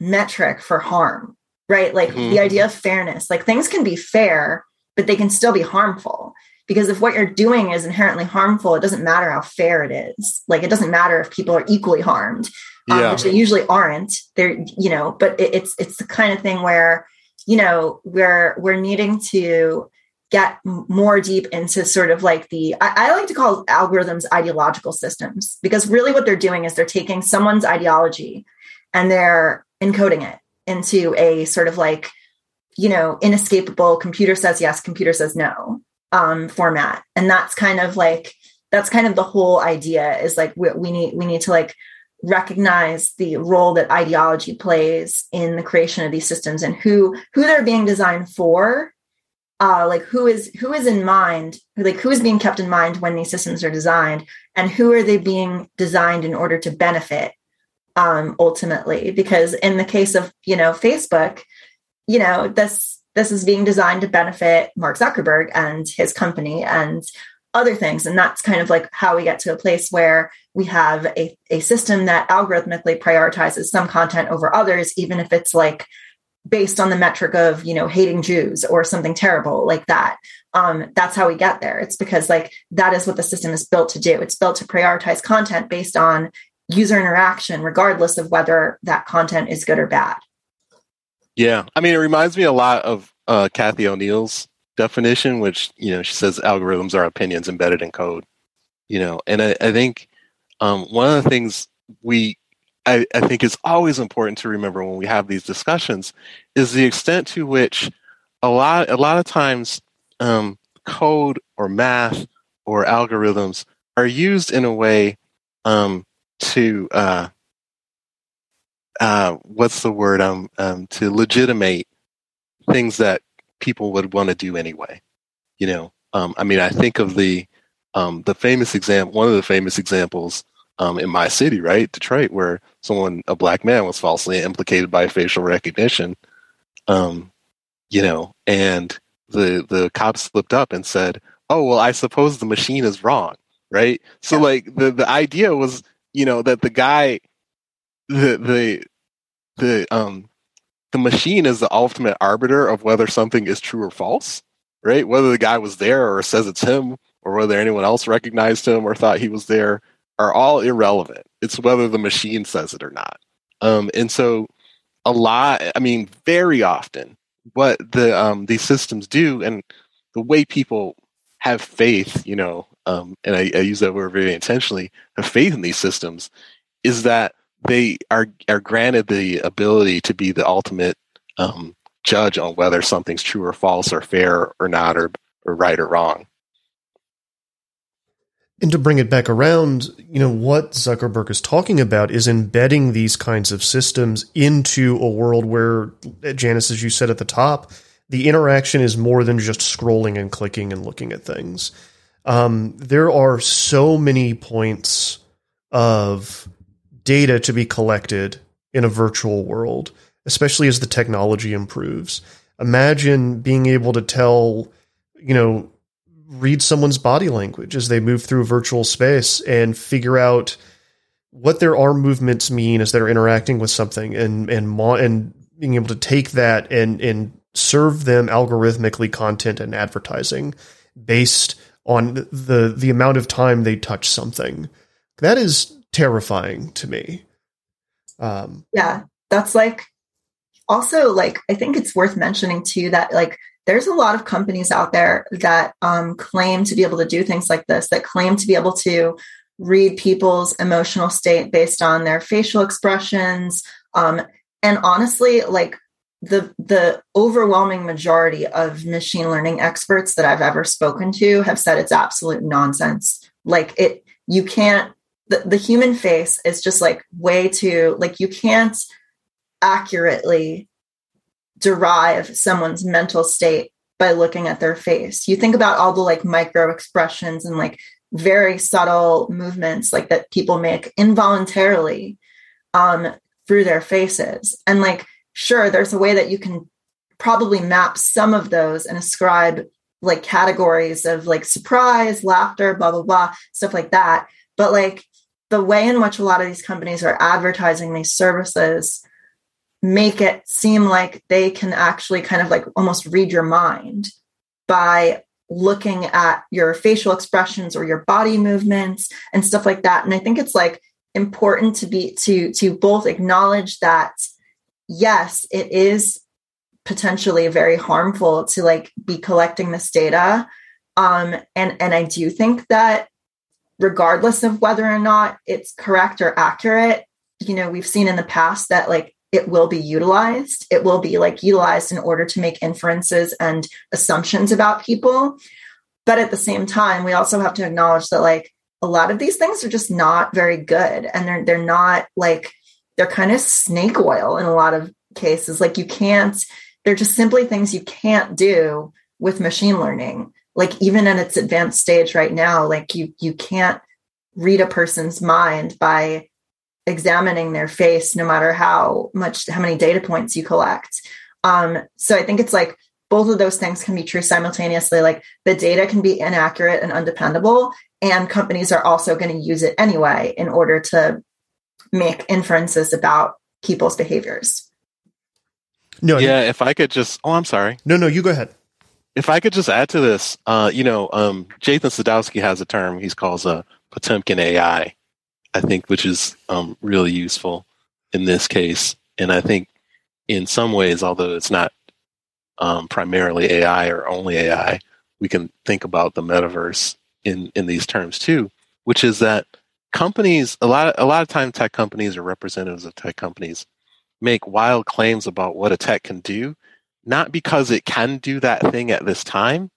metric for harm right like Mhm. the idea of fairness like things can be fair but they can still be harmful because if what you're doing is inherently harmful it doesn't matter how fair it is like it doesn't matter if people are equally harmed um, Yeah. which they usually aren't they're you know but it, it's it's the kind of thing where you know we're we're needing to get more deep into sort of like the I, I like to call algorithms ideological systems because really what they're doing is they're taking someone's ideology and they're encoding it into a sort of like you know inescapable computer says yes computer says no um format. And that's kind of like that's kind of the whole idea is like we, we need we need to like recognize the role that ideology plays in the creation of these systems and who who they're being designed for uh like who is who is in mind like who is being kept in mind when these systems are designed and who are they being designed in order to benefit um ultimately? Because in the case of you know facebook you know this this is being designed to benefit mark zuckerberg and his company and other things and that's kind of like how we get to a place where we have a, a system that algorithmically prioritizes some content over others even if it's like based on the metric of you know hating jews or something terrible like that. Um, that's how we get there. It's because like that is what the system is built to do. It's built to prioritize content based on user interaction regardless of whether that content is good or bad. Yeah, I mean, it reminds me a lot of uh, Cathy O'Neil's definition, which you know she says algorithms are opinions embedded in code. You know, and I, I think um, one of the things we I, I think is always important to remember when we have these discussions is the extent to which a lot a lot of times um, code or math or algorithms are used in a way um, to uh, uh, what's the word um, um, to legitimate things that people would want to do anyway. You know, um, I mean, I think of the um, the famous example, one of the famous examples um, in my city, right, Detroit, where someone, a black man, was falsely implicated by facial recognition. Um, you know, and the the cops slipped up and said, "Oh, well, I suppose the machine is wrong." Right. So, like the the idea was, you know, that the guy, the the the um the machine is the ultimate arbiter of whether something is true or false, right? Whether the guy was there or says it's him, or whether anyone else recognized him or thought he was there, are all irrelevant. It's whether the machine says it or not. Um, and so, a lot, I mean, very often, what the um, these systems do, and the way people have faith, you know, um, and I, I use that word very intentionally, have faith in these systems, is that they are are granted the ability to be the ultimate um, judge on whether something's true or false or fair or not or, or right or wrong. And to bring it back around, you know, what Zuckerberg is talking about is embedding these kinds of systems into a world where, Janus, as you said at the top, the interaction is more than just scrolling and clicking and looking at things. Um, there are so many points of data to be collected in a virtual world, especially as the technology improves. Imagine being able to tell, you know, read someone's body language as they move through virtual space and figure out what their arm movements mean as they're interacting with something and and and being able to take that and and serve them algorithmically content and advertising based on the the amount of time they touch something. That is terrifying to me. Um, yeah, that's like also like I think it's worth mentioning too that like there's a lot of companies out there that um, claim to be able to do things like this, that claim to be able to read people's emotional state based on their facial expressions. Um, and honestly, like the the overwhelming majority of machine learning experts that I've ever spoken to have said it's absolute nonsense. Like it, you can't the, the human face is just like way too like you can't accurately derive someone's mental state by looking at their face. You think about all the like micro expressions and like very subtle movements like that people make involuntarily um through their faces. And like sure there's a way that you can probably map some of those and ascribe like categories of like surprise laughter blah blah blah stuff like that. But like the way in which a lot of these companies are advertising these services make it seem like they can actually kind of like almost read your mind by looking at your facial expressions or your body movements and stuff like that. And i think it's like important to be to to both acknowledge that yes it is potentially very harmful to like be collecting this data. Um and and i do think that regardless of whether or not it's correct or accurate you know we've seen in the past that like it will be utilized. It will be like utilized in order to make inferences and assumptions about people. But at the same time we also have to acknowledge that like a lot of these things are just not very good and they're they're not like they're kind of snake oil in a lot of cases. Like you can't they're just simply things you can't do with machine learning. Like even in its advanced stage right now like you you can't read a person's mind by examining their face no matter how much how many data points you collect. Um so i think it's like both of those things can be true simultaneously. Like the data can be inaccurate and undependable and companies are also going to use it anyway in order to make inferences about people's behaviors. No yeah if i could just oh i'm sorry. No no you go ahead. If I could just add to this, uh, you know, um, Jathan Sadowski has a term he calls a uh, Potemkin AI, I think, which is um, really useful in this case. And I think in some ways, although it's not um, primarily AI or only AI, we can think about the metaverse in in these terms too, which is that companies a lot of, a lot of time tech companies or representatives of tech companies make wild claims about what a tech can do, not because it can do that thing at this time,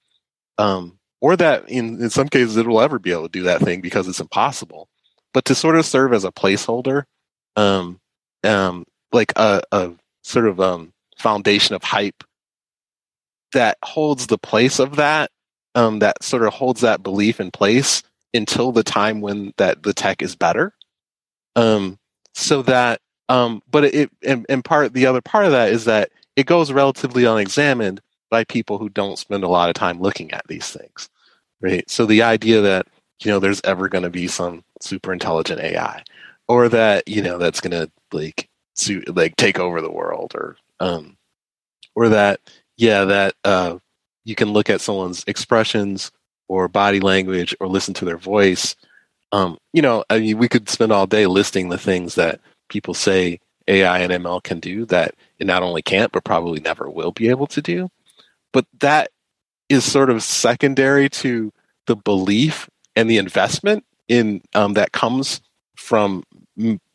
um, or that in, in some cases it will ever be able to do that thing because it's impossible, but to sort of serve as a placeholder, um, um, like a, a sort of um, foundation of hype that holds the place of that, um, that sort of holds that belief in place until the time when that the tech is better. Um, so that, um, but it, and part, the other part of that is that it goes relatively unexamined by people who don't spend a lot of time looking at these things, right? So the idea that, you know, there's ever going to be some super intelligent AI or that, you know, that's going to like, suit, like take over the world or, um, or that, yeah, that, uh, you can look at someone's expressions or body language or listen to their voice. Um, you know, I mean, we could spend all day listing the things that people say AI and ML can do that it not only can't, but probably never will be able to do. But that is sort of secondary to the belief and the investment in um, that comes from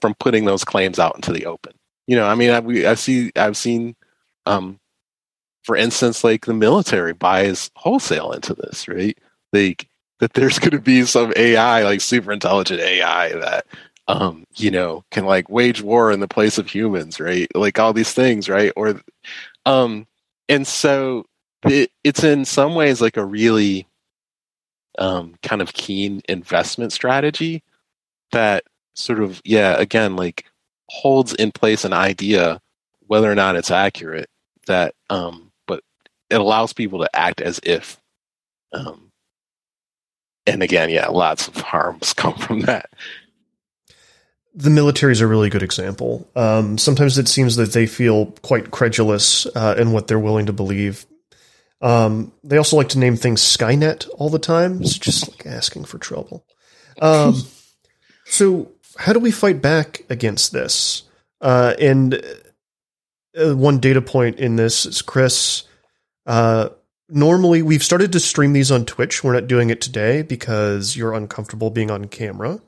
from putting those claims out into the open. You know, I mean, I, we, I see, I've seen um, for instance, like the military buys wholesale into this, right? Like that there's going to be some AI, like super intelligent AI that, um, you know, can like wage war in the place of humans, right? Like all these things, right? Or, um, and so it, it's in some ways like a really, um, kind of keen investment strategy that sort of, yeah, again, like holds in place an idea, whether or not it's accurate, that um, but it allows people to act as if. Um, and again, yeah, lots of harms come from that. The military is a really good example. Um, sometimes it seems that they feel quite credulous uh, in what they're willing to believe. Um, they also like to name things Skynet all the time. It's just like asking for trouble. Um, so, how do we fight back against this? Uh, and uh, one data point in this is Chris uh, normally, we've started to stream these on Twitch. We're not doing it today because you're uncomfortable being on camera,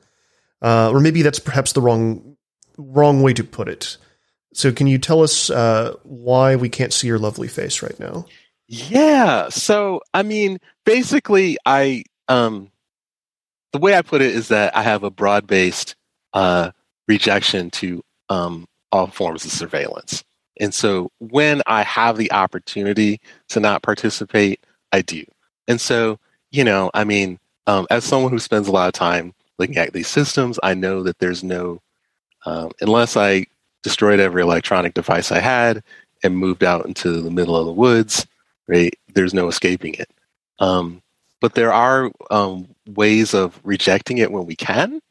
uh, or maybe that's perhaps the wrong wrong way to put it. So, can you tell us uh, why we can't see your lovely face right now? Yeah. So, I mean, basically, I um, the way I put it is that I have a broad based uh, rejection to um, all forms of surveillance. And so when I have the opportunity to not participate, I do. And so, you know, I mean, um, as someone who spends a lot of time looking at these systems, I know that there's no, um, unless I destroyed every electronic device I had and moved out into the middle of the woods, right, there's no escaping it. Um, but there are um, ways of rejecting it when we can.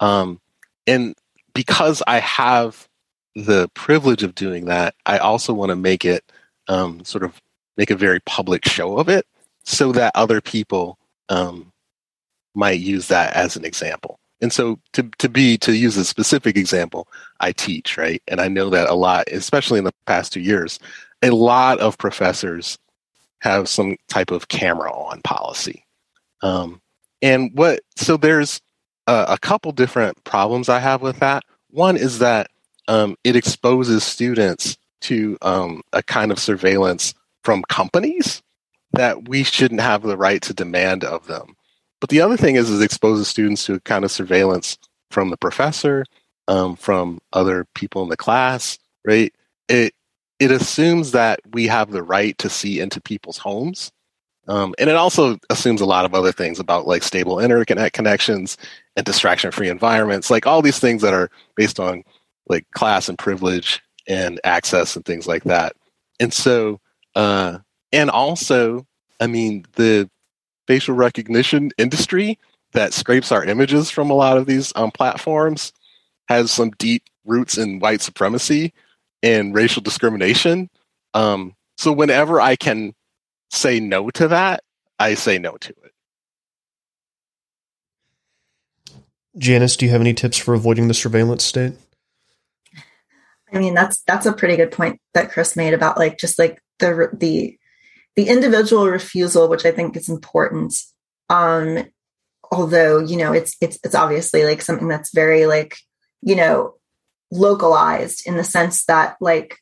Um, and because I have the privilege of doing that, I also want to make it um, sort of make a very public show of it so that other people um, might use that as an example. And so to, to be, to use a specific example, I teach, right? And I know that a lot, especially in the past two years, a lot of professors have some type of camera on policy. Um, and what, so there's a, a couple different problems I have with that. One is that um, it exposes students to um, a kind of surveillance from companies that we shouldn't have the right to demand of them. But the other thing is, is it exposes students to a kind of surveillance from the professor, um, from other people in the class, right? It it assumes that we have the right to see into people's homes. Um, and it also assumes a lot of other things about like stable internet connections and distraction free environments, like all these things that are based on like class and privilege and access and things like that. And so, uh, and also, I mean, the facial recognition industry that scrapes our images from a lot of these um, platforms has some deep roots in white supremacy and racial discrimination. Um, so whenever I can say no to that, I say no to it. Janus, do you have any tips for avoiding the surveillance state? I mean, that's that's a pretty good point that Chris made about like just like the the the individual refusal, which I think is important. Um, although you know it's it's it's obviously like something that's very like you know localized in the sense that like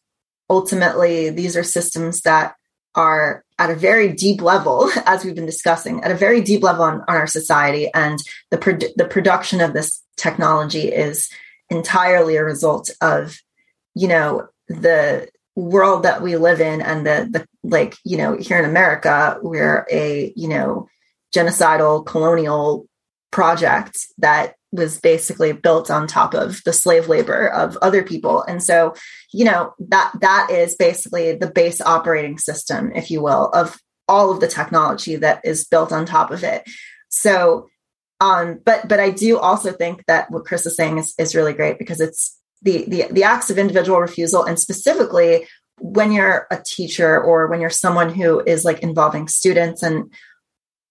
ultimately these are systems that are at a very deep level as we've been discussing at a very deep level on, on our society. And the pro- the production of this technology is entirely a result of you know the world that we live in and the the like you know here in america we're a you know genocidal colonial project that was basically built on top of the slave labor of other people. And so you know that that is basically the base operating system if you will of all of the technology that is built on top of it. So um but but i do also think that what chris is saying is, is really great because it's the, the the acts of individual refusal and specifically when you're a teacher or when you're someone who is like involving students and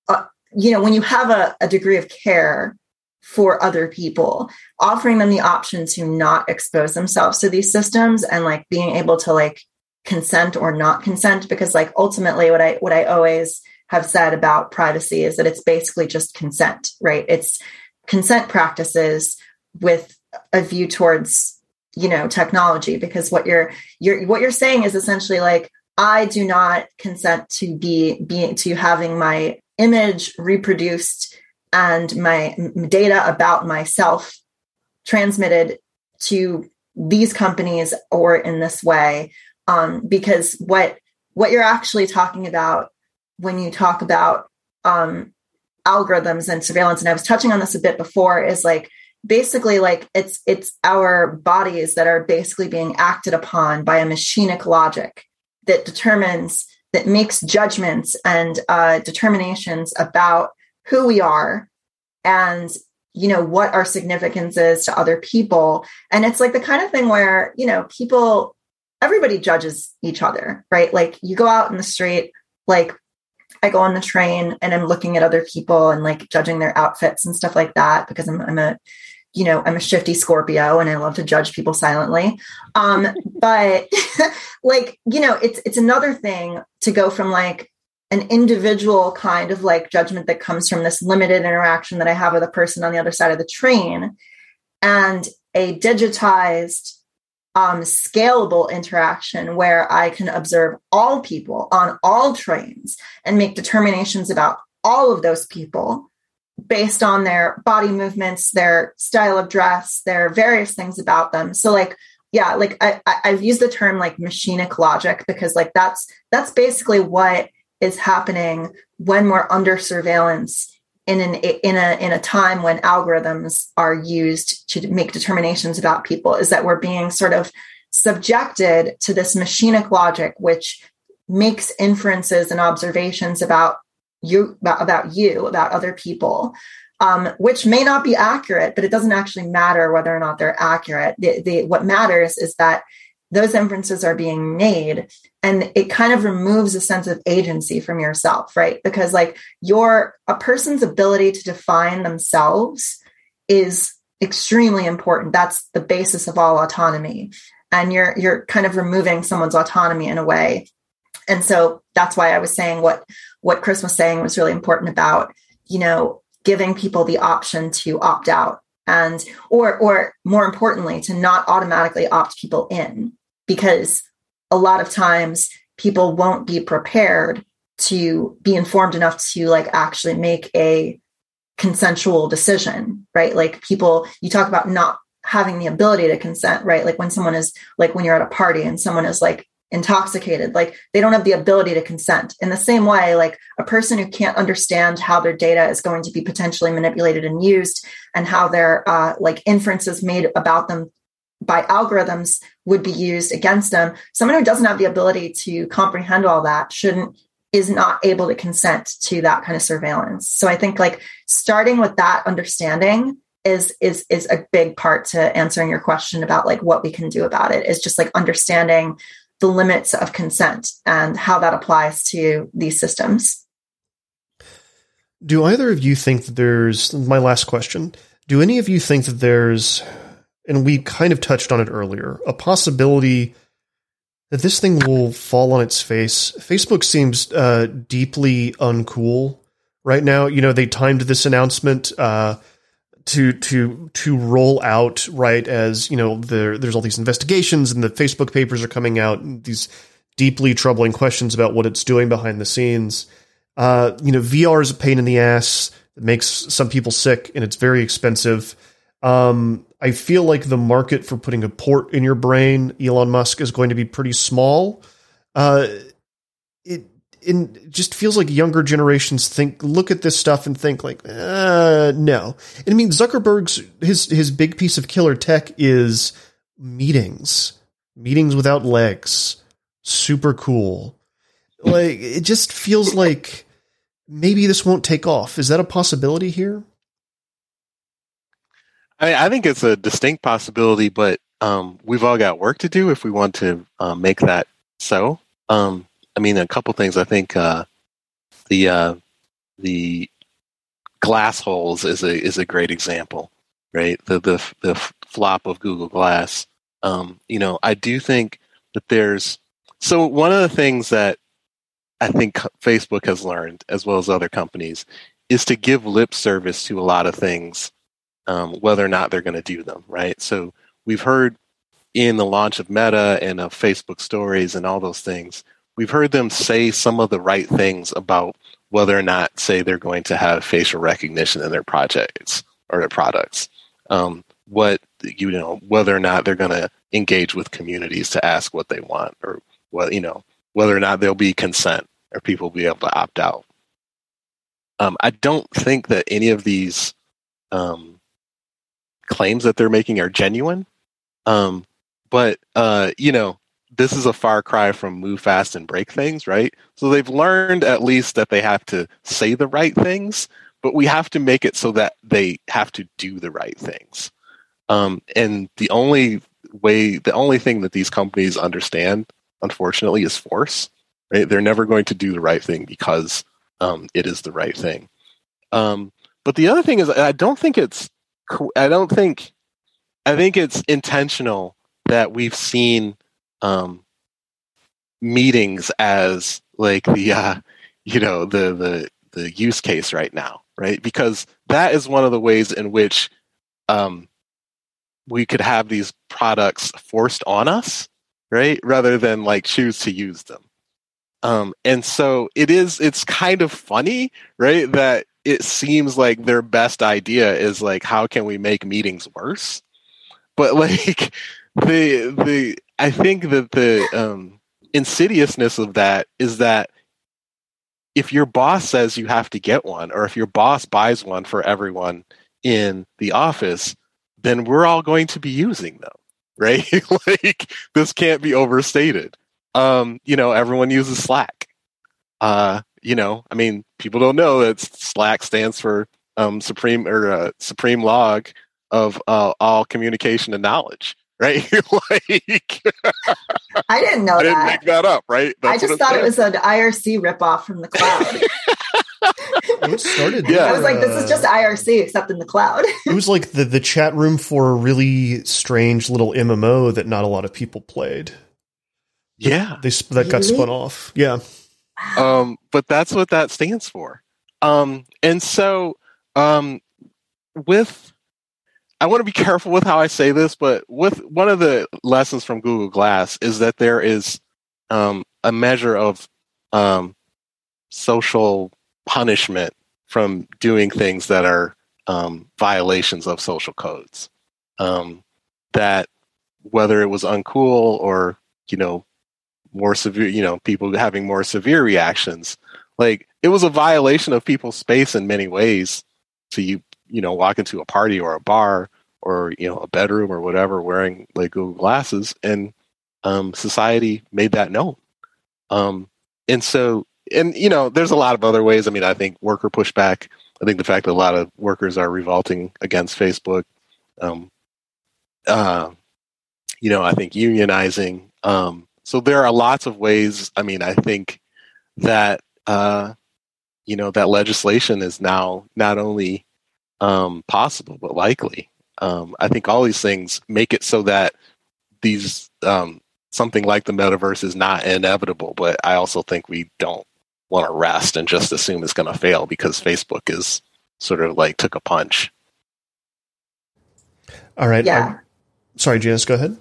uh, you know when you have a, a degree of care for other people offering them the option to not expose themselves to these systems and like being able to like consent or not consent because like ultimately what i what i always have said about privacy is that it's basically just consent right? It's consent practices with a view towards you know technology because what you're you're what you're saying is essentially like i do not consent to be being to having my image reproduced and my data about myself transmitted to these companies or in this way um, because what what you're actually talking about when you talk about um, algorithms and surveillance and i was touching on this a bit before is like basically like it's it's our bodies that are basically being acted upon by a machinic logic that determines that makes judgments and uh, determinations about who we are and you know what our significance is to other people. And it's like the kind of thing where you know people everybody judges each other right? Like you go out in the street like i go on the train and i'm looking at other people and like judging their outfits and stuff like that because i'm, I'm a you know i'm a shifty scorpio and i love to judge people silently. Um but like you know it's it's another thing to go from like an individual kind of like judgment that comes from this limited interaction that I have with a person on the other side of the train and a digitized um, scalable interaction where I can observe all people on all trains and make determinations about all of those people based on their body movements, their style of dress, their various things about them. So, like, yeah, like I, I've used the term like machinic logic because like that's that's basically what is happening when we're under surveillance in an in a in a time when algorithms are used to make determinations about people is that we're being sort of subjected to this machinic logic which makes inferences and observations about you about, about you about other people um, which may not be accurate but it doesn't actually matter whether or not they're accurate. The, the, what matters is that those inferences are being made and it kind of removes a sense of agency from yourself right? Because like your a person's ability to define themselves is extremely important. That's the basis of all autonomy. And you're you're kind of removing someone's autonomy in a way. And so that's why i was saying what what chris was saying was really important about you know giving people the option to opt out and or or more importantly to not automatically opt people in because a lot of times people won't be prepared to be informed enough to like actually make a consensual decision right? Like people you talk about not having the ability to consent right? Like when someone is like when you're at a party and someone is like intoxicated. Like they don't have the ability to consent. In the same way like a person who can't understand how their data is going to be potentially manipulated and used and how their uh, like inferences made about them by algorithms would be used against them someone who doesn't have the ability to comprehend all that shouldn't is not able to consent to that kind of surveillance. So i think like starting with that understanding is is is a big part to answering your question about like what we can do about it. Is just like understanding the limits of consent and how that applies to these systems do either of you think that there's my last question do any of you think that there's and we kind of touched on it earlier, a possibility that this thing will fall on its face. Facebook seems uh, deeply uncool right now. You know, they timed this announcement uh, to to to roll out right as you know there there's all these investigations and the Facebook papers are coming out. These deeply troubling questions about what it's doing behind the scenes. Uh, you know, VR is a pain in the ass. It makes some people sick, and it's very expensive. Um, I feel like the market for putting a port in your brain, Elon Musk, is going to be pretty small. Uh, it just feels like younger generations think look at this stuff and think like uh, no. And I mean Zuckerberg's his his big piece of killer tech is meetings, meetings without legs, super cool. Like it just feels like maybe this won't take off. Is that a possibility here? I, I think it's a distinct possibility, but um, we've all got work to do if we want to uh, make that so. Um, I mean, a couple things. I think uh, the uh, the glass holes is a is a great example, right? The the the flop of Google Glass. Um, you know, I do think that there's so one of the things that I think Facebook has learned, as well as other companies, is to give lip service to a lot of things um, whether or not they're going to do them, right? So we've heard in the launch of Meta and of Facebook stories and all those things, we've heard them say some of the right things about whether or not, say, they're going to have facial recognition in their projects or their products. Um, what you know, whether or not they're going to engage with communities to ask what they want, or what you know, whether or not there'll be consent or people will be able to opt out. Um, I don't think that any of these um, claims that they're making are genuine. Um, but uh, you know, this is a far cry from move fast and break things, right? So they've learned at least that they have to say the right things, but we have to make it so that they have to do the right things. Um, and the only way, the only thing that these companies understand, unfortunately, is force. Right? They're never going to do the right thing because um, it is the right thing. Um, but the other thing is, I don't think it's I don't think I think it's intentional that we've seen um, meetings as like the uh, you know the the the use case right now, right? Because that is one of the ways in which um, we could have these products forced on us, right? Rather than like choose to use them. Um, and so it is. It's kind of funny, right? That it seems like their best idea is like how can we make meetings worse but like the the i think that the um insidiousness of that is that if your boss says you have to get one or if your boss buys one for everyone in the office then we're all going to be using them right? Like this can't be overstated. Um you know everyone uses slack. Uh you know, I mean, people don't know that Slack stands for um, Supreme or uh, Supreme Log of uh, all communication and knowledge, right? like, I didn't know I didn't that. make that up, right? That's I just thought it, it was an IRC ripoff from the cloud. it started. Yeah, I was like, this is just IRC except in the cloud. it was like the the chat room for a really strange little MMO that not a lot of people played. Yeah, they that got spun off. Yeah. Um, but that's what that stands for. Um, and so um, with I want to be careful with how I say this, but with one of the lessons from Google Glass is that there is um, a measure of um, social punishment from doing things that are um, violations of social codes. Um, that whether it was uncool or you know more severe, you know, people having more severe reactions. Like it was a violation of people's space in many ways. So you, you know, walk into a party or a bar or, you know, a bedroom or whatever wearing like Google glasses and um, society made that known. Um, and so, and, you know, there's a lot of other ways. I mean, I think worker pushback, I think the fact that a lot of workers are revolting against Facebook, um, uh, you know, I think unionizing, um, so there are lots of ways. I mean, I think that uh, you know that legislation is now not only um, possible but likely. Um, I think all these things make it so that these um, something like the metaverse is not inevitable, but I also think we don't want to rest and just assume it's going to fail because Facebook is sort of like took a punch. All right. Yeah. I'm- sorry, Janus, go ahead.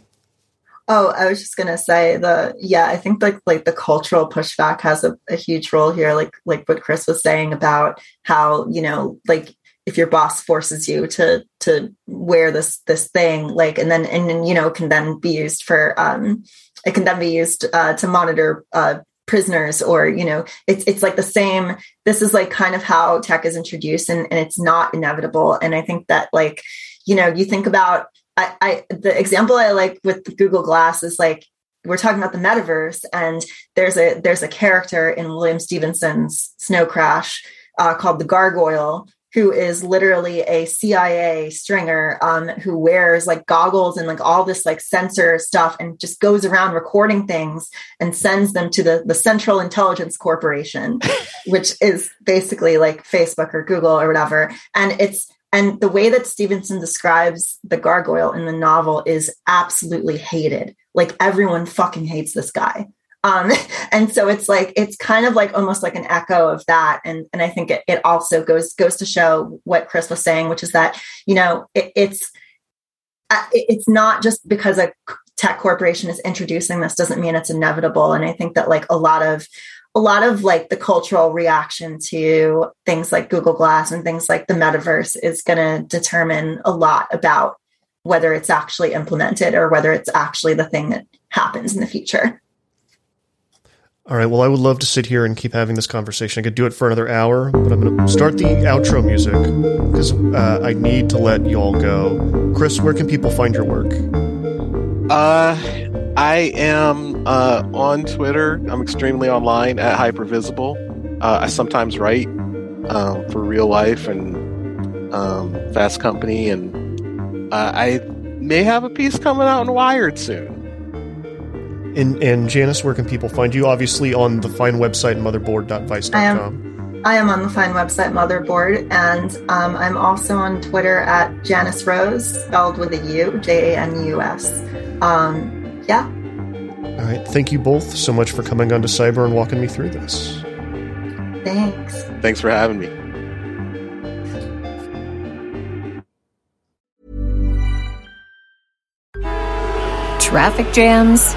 Oh, I was just gonna say the yeah, I think like like the cultural pushback has a, a huge role here, like like what Chris was saying about how, you know, like if your boss forces you to to wear this this thing, like and then and then you know can then be used for um it can then be used uh, to monitor uh prisoners or you know it's it's like the same this is like kind of how tech is introduced and, and it's not inevitable. And i think that like you know you think about I, I the example I like with Google Glass is like we're talking about the metaverse, and there's a there's a character in William Stephenson's Snow Crash uh, called the Gargoyle, who is literally a CIA stringer um, who wears like goggles and like all this like sensor stuff, and just goes around recording things and sends them to the the Central Intelligence Corporation, which is basically like Facebook or Google or whatever, and it's and the way that Stephenson describes the gargoyle in the novel is absolutely hated. Like everyone fucking hates this guy. Um, and so it's like it's kind of like almost like an echo of that. And and I think it, it also goes goes to show what Chris was saying, which is that you know it, it's uh, it's not just because a tech corporation is introducing this doesn't mean it's inevitable. And I think that like a lot of a lot of like the cultural reaction to things like Google Glass and things like the metaverse is going to determine a lot about whether it's actually implemented or whether it's actually the thing that happens in the future. All right. Well, I would love to sit here and keep having this conversation. I could do it for another hour, but I'm going to start the outro music because uh, I need to let y'all go. Chris, where can people find your work? Uh, I am uh, on Twitter. I'm extremely online at Hypervisible. Uh, I sometimes write um, for Real Life and um, Fast Company, and uh, I may have a piece coming out in Wired soon. And, and Janus, where can people find you? Obviously on the fine website, motherboard.vice.com. I am, I am on the fine website Motherboard, and um, I'm also on Twitter at Janus Rose, spelled with a U, J A N U S. Um, yeah. All right. Thank you both so much for coming on to Cyber and walking me through this. Thanks. Thanks for having me. Traffic jams,